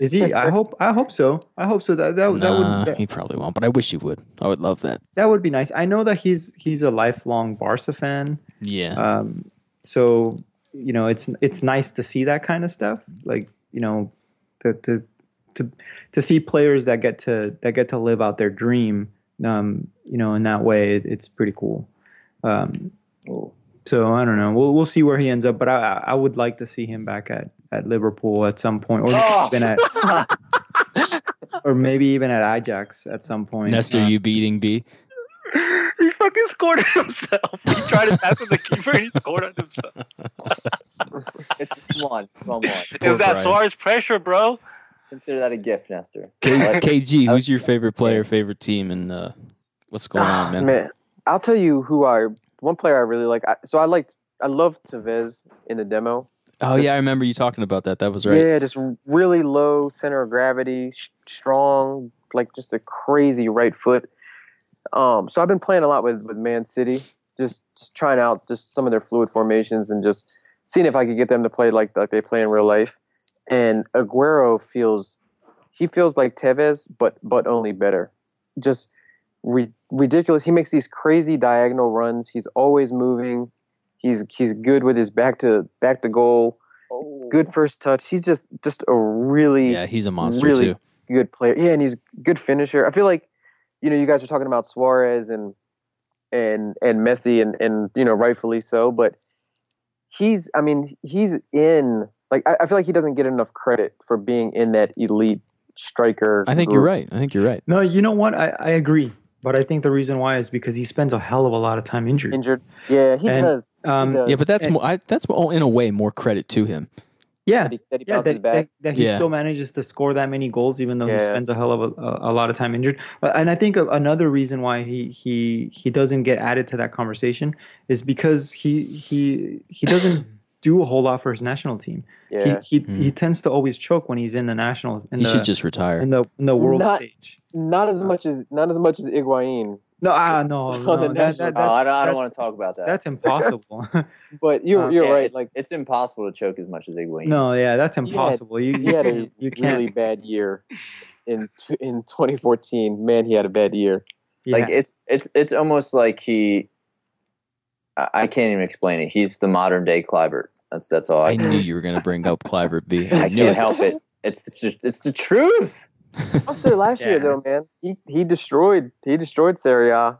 Is he? I hope. I hope so. I hope so. That that, that would that, he probably won't, but I wish he would. I would love that. that would be nice. I know that he's he's a lifelong Barca fan. Yeah. Um, so you know, it's it's nice to see that kind of stuff. Like you know, to to to to see players that get to that get to live out their dream. Um, you know, in that way, it, it's pretty cool. Um, so I don't know. We'll we'll see where he ends up. But I I I would like to see him back at at Liverpool at some point, or Oh. even at. Or maybe even at Ajax at some point. Nestor, Uh, you beating B? He fucking scored it himself. He tried to pass to the keeper and he scored on himself. It's one, one, one. Is that Brian. Suarez pressure, bro? Consider that a gift, Nestor. K- Like, KG, who's your favorite player, favorite team, and uh, what's going on, man? Man, I'll tell you who I one player I really like. I, so I like I love Tevez in the demo. Oh yeah, I remember you talking about that. That was right. Yeah, just really low center of gravity, sh- strong, like just a crazy right foot. Um, so I've been playing a lot with with Man City, just just trying out just some of their fluid formations and just seeing if I could get them to play like like they play in real life. And Aguero feels he feels like Tevez, but but only better. Just ri- ridiculous. He makes these crazy diagonal runs. He's always moving. He's he's good with his back to back to goal. Good first touch. He's just just a really Yeah, he's a monster really too. good player. Yeah, and he's a good finisher. I feel like you know you guys are talking about Suarez and and and Messi and and you know rightfully so, but he's I mean he's in like I, I feel like he doesn't get enough credit for being in that elite striker. I think you're right. I think you're right. No, you know what? I, I agree. But I think the reason why is because he spends a hell of a lot of time injured. Injured. Yeah, he And, does. He um, does. Yeah, but that's And- more. I, that's more, in a way more credit to him. Yeah, that he, that he yeah, bounces that, back. that, that he Yeah. still manages to score that many goals, even though he spends a hell of a, a, a lot of time injured. But, and I think another reason why he he he doesn't get added to that conversation is because he he he doesn't do a whole lot for his national team. yeah. He he, Hmm. he tends to always choke when he's in the national in He the should just retire. in the in the world Not- stage. not as much as not as much as Higuain. No, ah, no, On no, the that, national that, Oh, I don't, I don't want to talk about that. That's impossible. But you're Uh, you're Yeah, right. It's, Like it's impossible to choke as much as Higuain. no, yeah, that's He had- impossible. you he had a can't- you can't. really bad year in in 2014. Man, he had a bad year. yeah. Like it's it's it's almost like he. I, I can't even explain it. He's the modern day Kluivert. That's that's all I. I knew you were going to bring up Kluivert B. I I knew can't it. help it. It's just it's the truth. What's there last year though, man? He he destroyed he destroyed Serie A.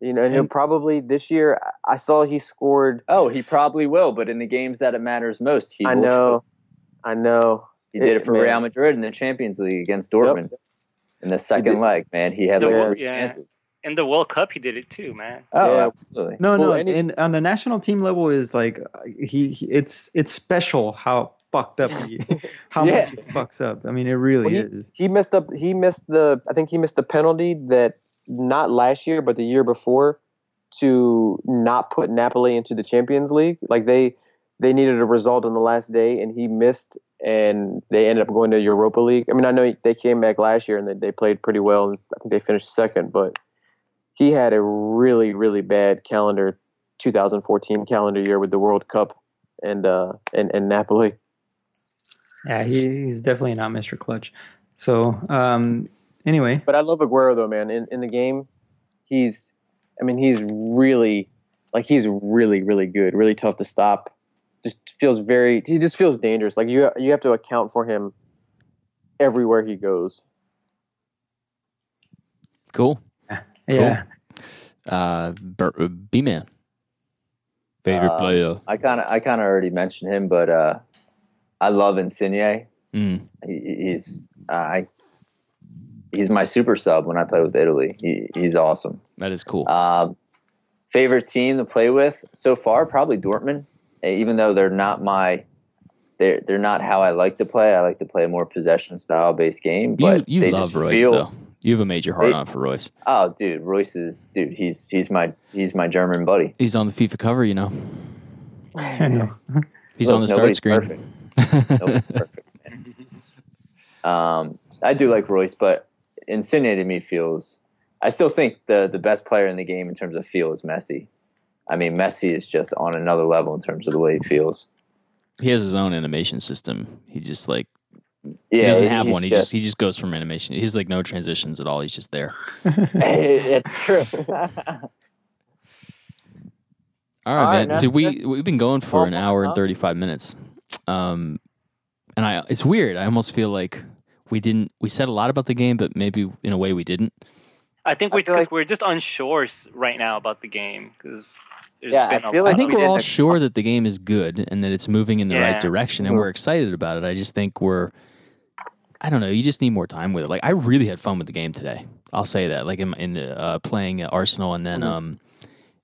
You know, and he'll probably this year. I saw he scored. Oh, he probably will, but in the games that it matters most, he I will know, choke. I know. He did it for man. Real Madrid in the Champions League against Dortmund in the second leg. Man, he had like Yeah. three Yeah. chances. In the World Cup, he did it too, man. Oh, Yeah. absolutely. No, Well, no, any- and on the national team level is like he, he it's it's special how fucked up he how Yeah. much he fucks up. I mean, it really Well, is. He messed up. He missed the. I think he missed the penalty that not last year, but the year before, to not put Napoli into the Champions League. Like they they needed a result on the last day, and he missed, and they ended up going to Europa League. I mean, I know they came back last year and they, they played pretty well, and I think they finished second. But he had a really really bad calendar, 2014 calendar year with the World Cup and uh and, and Napoli. Yeah, he, he's definitely not Mr. Clutch. So, um, anyway, But I love Aguero though, man. In in the game, he's I mean, he's really like he's really, really good, really tough to stop. Just feels very he just feels dangerous. Like you you have to account for him everywhere he goes. Cool. yeah, Uh, B man. Favorite Uh, player. I kind of I kind of already mentioned him, but uh, I love Insigne. Mm. He, he's I he's my super sub when I play with Italy. He, he's awesome. That is cool. Um, favorite team to play with so far, probably Dortmund. Uh, Even though they're not my, they're they're not how I like to play. I like to play a more possession style based game. you But you they love just Reus feel, though. You have a major heart They- on for Reus. Oh, dude, Reus is dude. He's he's my he's my German buddy. He's on the FIFA cover, you know. He's Look, on the start screen. Perfect. Nobody's perfect. Um, I do like Reus, but Insigne to me feels. I still think the the best player in the game in terms of feel is Messi. I mean, Messi is just on another level in terms of the way he feels. He has his own animation system. He just like Yeah, he doesn't have one. He just, he just goes from animation. He's like no transitions at all. He's just there. it's true. All right, All right, man. now- Did we we've been going for an hour and 35 minutes. Um and I it's weird. I almost feel like we didn't we said a lot about the game but maybe in a way we didn't. I think we feel because like- we're just unsure s- right now about the game because there's Yeah, I been a feel lot like I think of- we're all sure that the game is good and that it's moving in the right direction and we're excited about it. I just think we're I don't know, you just need more time with it. Like I really had fun with the game today. I'll say that. Like in, in uh, playing Arsenal and then Mm-hmm. um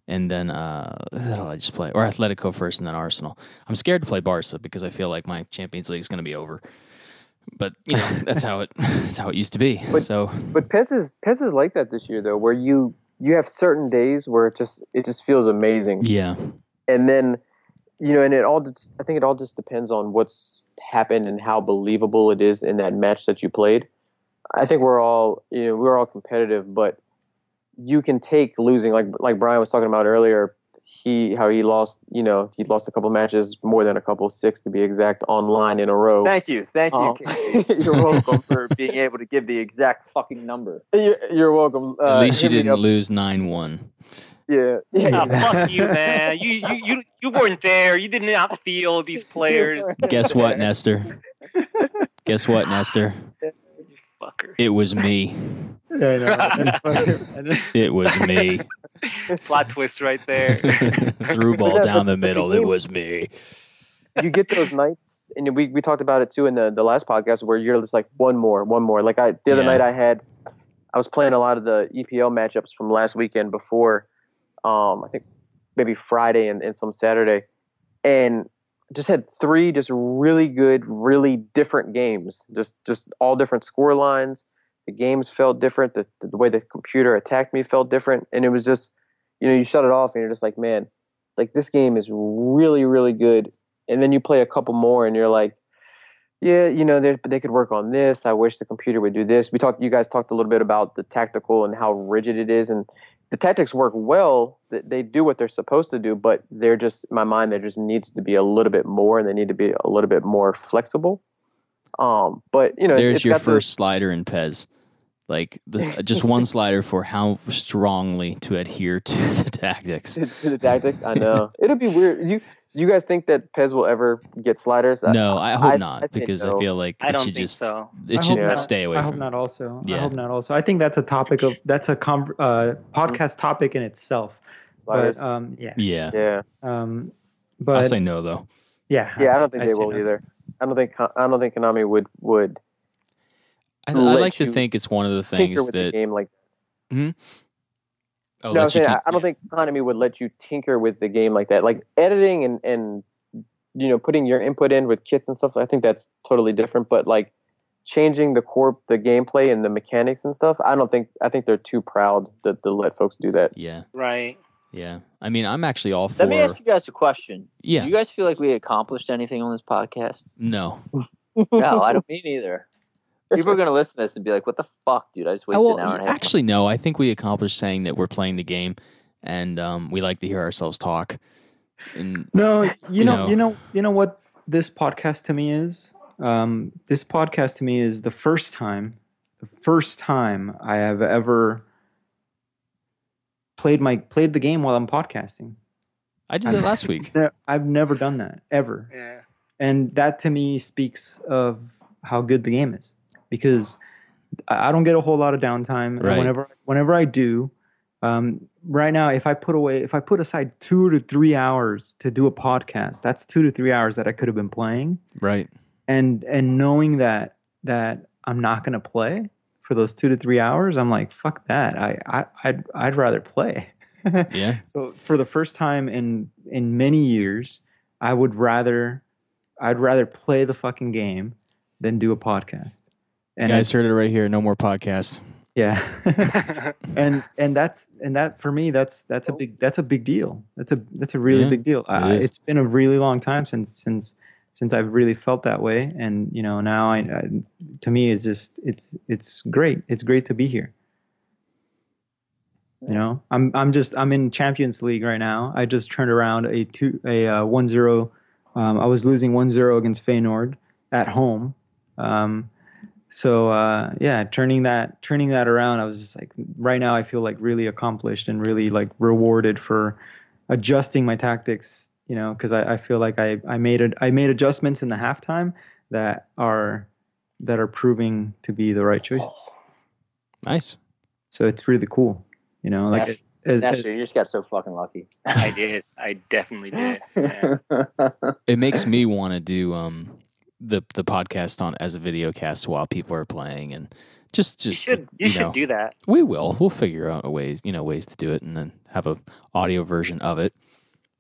and then uh did I just play or Atletico first and then Arsenal. I'm scared to play Barca because I feel like my Champions League is going to be over. But you know that's how it that's how it used to be. But- so But PES is PES is like that this year though, where you you have certain days where it just it just feels amazing, yeah, and then you know, and it all I think it all just depends on what's happened and how believable it is in that match that you played. I think we're all you know we're all competitive, but you can take losing like like Brian was talking about earlier. He how he lost you know he lost a couple matches more than a couple six to be exact online in a row. Thank you, thank you. Oh. You're welcome for being able to give the exact fucking number. You're, you're welcome. Uh, at least you didn't up. lose nine one. Yeah, Ah, Yeah. fuck you, man. You, you you you weren't there. You did not feel these players. Guess what, Nestor? Guess what, Nestor? Fucker. It was me. Yeah, I know. It was me. Plot twist right there. Threw ball that- down the middle. It was me. you get those nights, and we, we talked about it too in the, the last podcast where you're just like one more, one more. Like I the other Yeah. night I had, I was playing a lot of the EPL matchups from last weekend before, um, I think maybe Friday and, and some Saturday, and just had three just really good, really different games. Just just all different score lines. The games felt different. The, the way the computer attacked me felt different, and it was just, you know, you shut it off and you're just like, man, like this game is really, really good. And then you play a couple more and you're like, yeah, you know, they they could work on this. I wish the computer would do this. We talked, you guys talked a little bit about the tactical and how rigid it is, and the tactics work well. They- They do what they're supposed to do, but they're just, in my mind, there just needs to be a little bit more, and they need to be a little bit more flexible. Um, but you know, There's your got the- first slider in PES. Like the, just one slider for how strongly to adhere to the tactics. to, to the tactics. I know it'll be weird. You you guys think that PES will ever get sliders? No, I hope I- not I say because no. I feel like I it don't should think just so. it I should hope not. stay away I hope from. not. Also, yeah. I hope not. Also, I think that's a topic of that's a com- uh, podcast topic in itself. Sliders. But um, yeah, Yeah, yeah, um, I'll say no though. yeah, yeah. I don't think they will no. either. I don't think I don't think Konami would would I, I like to think it's one of the things with the that game like. Oh, no, I'm saying, tin- I, I don't think Konami would let you tinker with the game like that. Like editing and and you know putting your input in with kits and stuff. I think that's totally different. But like changing the core, the gameplay and the mechanics and stuff. I don't think. I think they're too proud to, to let folks do that. yeah, Right. yeah. I mean, I'm actually all for. Let me ask you guys a question. yeah, Do you guys feel like we accomplished anything on this podcast? no. No, I don't mean either. People are going to listen to this and be like, "What the fuck, dude? I just wasted Oh, an hour and a half." actually, no. I think we accomplished saying that we're playing the game, and um, we like to hear ourselves talk. And No, you, You know, know. you know, you know what this podcast to me is. Um, this podcast to me is the first time, the first time I have ever played my played the game while I'm podcasting. I did that last week. I've never done that ever, Yeah. and that to me speaks of how good the game is because I don't get a whole lot of downtime. And Right. whenever whenever I do, um, right now, if I put away, if I put aside two to three hours to do a podcast, that's two to three hours that I could have been playing. Right. And and knowing that that I'm not going to play for those two to three hours, I'm like, fuck that. I, I I'd I'd rather play. Yeah. So for the first time in in many years, I would rather I'd rather play the fucking game than do a podcast. And guys it's- heard it right here. No more podcast. yeah. and and that's and that for me that's that's a big that's a big deal. That's a that's a really Yeah, big deal. I, is. it's been a really long time since since since I've really felt that way. And you know, now I, I to me it's just it's it's great. It's great to be here. You know, I'm I'm just I'm in Champions League right now. I just turned around a two a uh, one zero. Um, I was losing 1-0 against Feyenoord at home. Um, so uh, yeah, turning that turning that around, I was just like, right now I feel like really accomplished and really like rewarded for adjusting my tactics. You know, because I, I feel like I I made it I made adjustments in the halftime that are that are proving to be the right choices. Nice. So it's really cool. You know, like Nash- as- That's as- true. You just got so fucking lucky. I did. I definitely did. Yeah. It makes me want to do um the the podcast on as a video cast while people are playing and just You just should. You, should know, do that. We will. We'll figure out a ways, you know, ways to do it, and then have a audio version of it.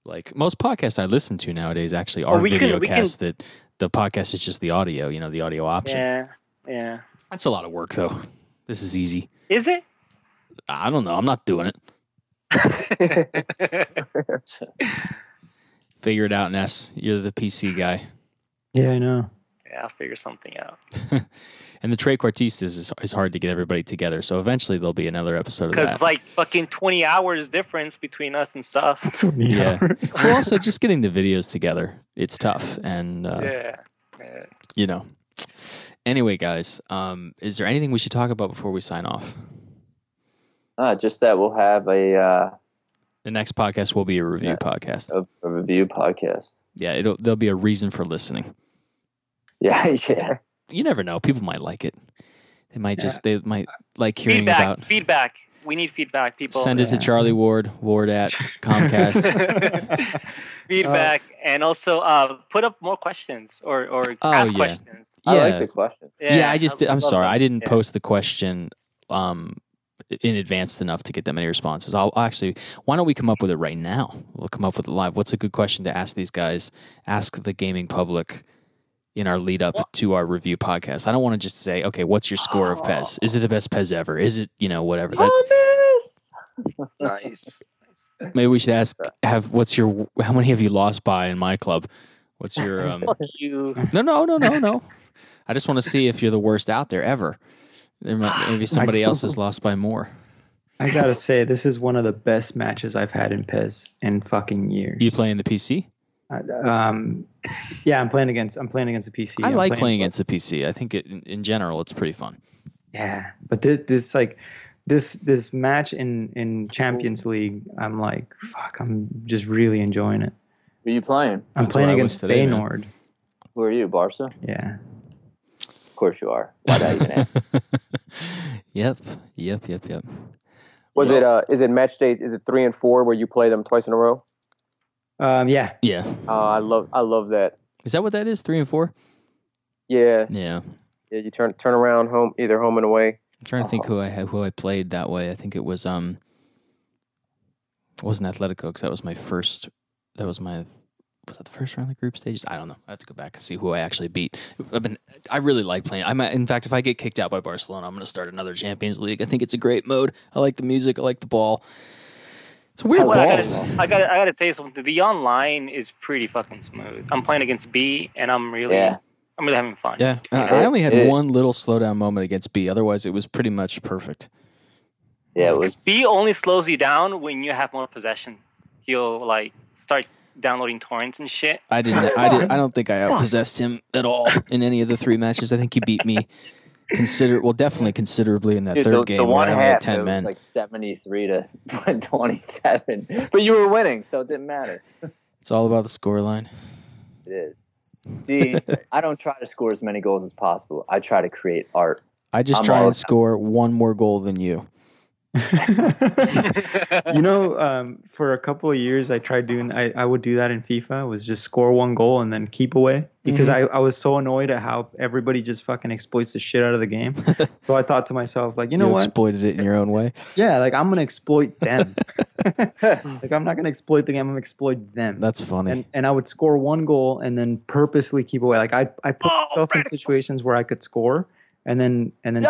Like most podcasts I listen to nowadays, actually are Well, we video can- casts. That the podcast is just the audio, you know, the audio option. Yeah. Yeah. That's a lot of work, though. This is easy. Is it? I don't know. I'm not doing it. Figure it out, Ness. You're the PC guy. Yeah, I know. yeah, I'll figure something out. And the Trequartistas is, is hard to get everybody together. So eventually there'll be another episode of Because that. it's like fucking twenty hours difference between us and stuff. 20 Yeah. well, also just getting the videos together, it's tough. And, uh, yeah. yeah. you know. Anyway, guys, um, is there anything we should talk about before we sign off? Uh, just that we'll have a, uh, The next podcast will be a review Yeah. podcast. a, a review podcast. Yeah, it'll there'll be a reason for listening. Yeah, yeah. You never know; people might like it. They might just they might like hearing Feedback. about. Feedback. We need feedback, people. Send it to Charlie Ward, Ward at Comcast. feedback, and also uh, put up more questions or or Oh, ask yeah. questions. I Yeah. like the question. yeah, I just I I'm sorry, that. I didn't Yeah. post the question um in advance enough to get that many responses. I'll I'll actually. Why don't we come up with it right now? We'll come up with it live. What's a good question to ask these guys? Ask the gaming public in our lead up to our review podcast. I don't want to just say, okay, what's your score of PES? Is it the best PES ever? Is it you know whatever? That, Nice. maybe we should ask. Have what's your how many have you lost by in my club? What's your um? Fuck you. No, no, no, no, no. I just want to see if you're the worst out there ever. There might, maybe somebody else has lost by more. I gotta say, this is one of the best matches I've had in PES in fucking years. You playing the PC? Uh, um, yeah, I'm playing against. I'm playing against a PC. I I'm like playing against the PC. I think it, in, in general it's pretty fun. Yeah, but this, this like this this match in in Champions League, I'm like, fuck, I'm just really enjoying it. Who are you playing? I'm That's playing what I was against today, man. Who are you, Barca? Yeah, Of course you are. Why not even ask? yep, yep, yep, yep. Was it uh is it match day is it three and four where you play them twice in a row? Um, yeah. Yeah, Uh, I love I love that. is that what that is? Three and four? Yeah, Yeah, yeah. You turn turn around home either home and away. I'm trying to think who I had, who I played that way. I think it was um, it wasn't Atletico because that was my first. That was my was that the first round of the group stages? I don't know. I have to go back and see who I actually beat. I've been I really like playing. I'm in fact, if I get kicked out by Barcelona, I'm going to start another Champions League. I think it's a great mode. I like the music. I like the ball. It's a weird Well, I ball. gotta, I gotta, I gotta say something. The online is pretty fucking smooth. I'm playing against B, and I'm really, Yeah. I'm really having fun. Yeah, I I only had It- one little slowdown moment against B. Otherwise, it was pretty much perfect. Yeah, it was. B only slows you down when you have more possession. He'll like start downloading torrents and shit. I didn't. I did. I don't think I outpossessed him at all in any of the three matches. I think he beat me consider well, definitely considerably in that Dude, third the, game the one I only had half ten it men. was like seventy three to twenty seven, but you were winning, so it didn't matter. it's all about the scoreline. It is. See, I don't try to score as many goals as possible. I try to create art. I just I'm try and score one more goal than you. you know, um, for a couple of years, I tried doing. I, I would do that in FIFA. Was just score one goal and then keep away because I, I was so annoyed at how everybody just fucking exploits the shit out of the game. so I thought to myself, like, you know you what? exploited it in your own way. yeah, like I'm gonna exploit them. like I'm not gonna exploit the game. I'm gonna exploit them. That's funny. and and I would score one goal and then purposely keep away. Like I I put Oh, myself in situations where I could score and then and then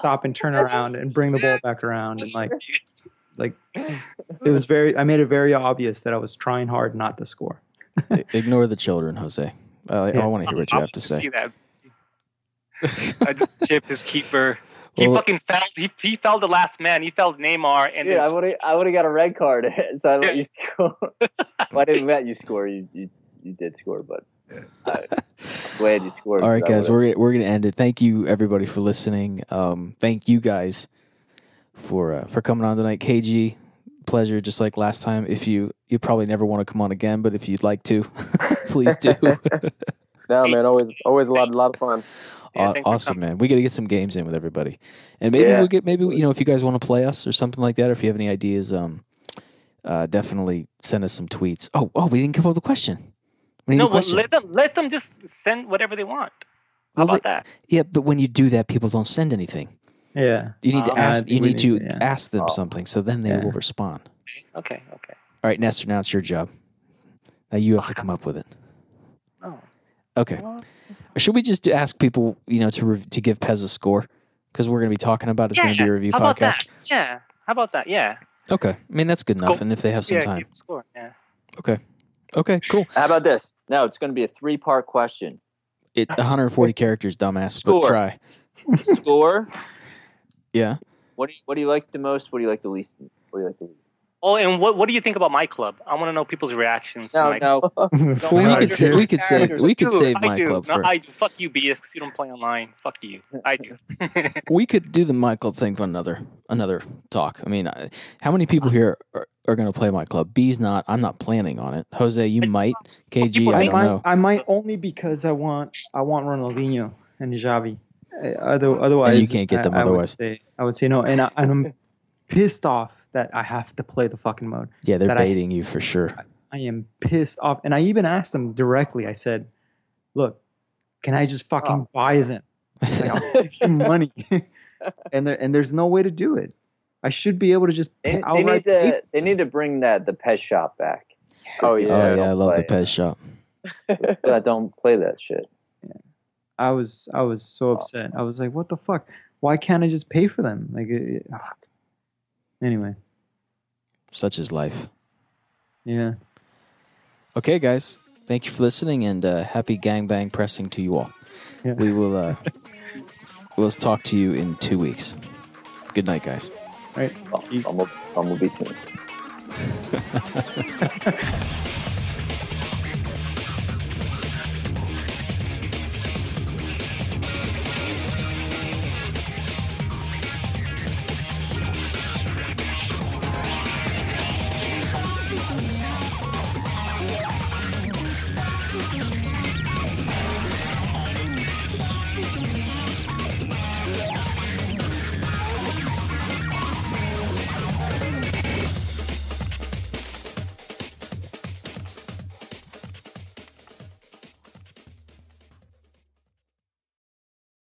stop and turn around and bring the ball back around and like like it was very I made it very obvious that I was trying hard not to score. Ignore the children, Jose. Uh, Yeah. I want to hear what you I have to say. See that. I just chipped his keeper. He Well- fucking fell. He, he fell the last man. He fell Neymar, and Dude, this- I would have I would have got a red card, so I let you score. well, I didn't let you score. You you, you did score, but I, am glad you scored. All right, guys, would've- we're we're gonna end it. Thank you everybody for listening. Um, thank you guys for uh, for coming on tonight. KG, pleasure. Just like last time. If you you probably never want to come on again, but if you'd like to, please do. No, man, always always a lot, a lot of fun. Yeah, Aw- thanks for awesome, man. We got to get some games in with everybody, and maybe Yeah. we'll get maybe you know if you guys want to play us or something like that, or if you have any ideas, um, uh, definitely send us some tweets. Oh, oh, we didn't come up with a question. We need no, a well, let them let them just send whatever they want. How Well, about that? yeah, but when you do that, people don't send anything. Yeah. You need to Um, ask. You need to need to, yeah. ask them Oh. something, so then they Yeah. will respond. Okay, okay. All right, Nestor. Now it's your job. Now you have to come up with it. Oh, Okay. well, Or should we just ask people, you know, to rev- to give PES a score because we're going to be talking about it. it's going to be a review How about podcast. that? Yeah. How about that? Yeah. Okay. I mean that's good enough, Go- and if they have some yeah, time, keep the score. Yeah. okay. Okay, cool. How about this? No, it's going to be a three part question. It 140 characters, dumbass. Score. But try. Score. Yeah. What do you What do you like the most? What do you like the least? What do you like the least? Oh, and what what do you think about my club? I want to know people's reactions. to No, my no. We could say, we could say we could Dude, save I my do. club no, for I do. Fuck you, BS, because you don't play online. Fuck you. I do. we could do the my club thing for another another talk. I mean, I, how many people here are, are going to play my club? B's not. I'm not planning on it. Jose, you It's- might. KG, I I don't might, know. I might only because I want I want Ronaldinho and Javi. Uh, Other, otherwise, And you can't get them I, otherwise. Would say, I would say no, and, I, and I'm pissed off that I have to play the fucking mode. Yeah, they're that I- baiting you for sure. I am pissed off, and I even asked them directly. I said, "Look, can I just fucking buy them? Like, I'll give you money." and there, and there's no way to do it. I should be able to just They, they outright need pay to. They need to bring that the pet shop back. Oh yeah. oh yeah, I love the play. PES shop. But I don't play that shit. Yeah. I was I was so upset. I was like, "What the fuck? Why can't I just pay for them?" Like, it, it- anyway, Such is life. yeah. Okay, guys. Thank you for listening, and uh, happy gangbang pressing to you all. Yeah. We will. Uh, we'll talk to you in two weeks. Good night, guys. Right. I'm, I'm, I'm gonna be tuned.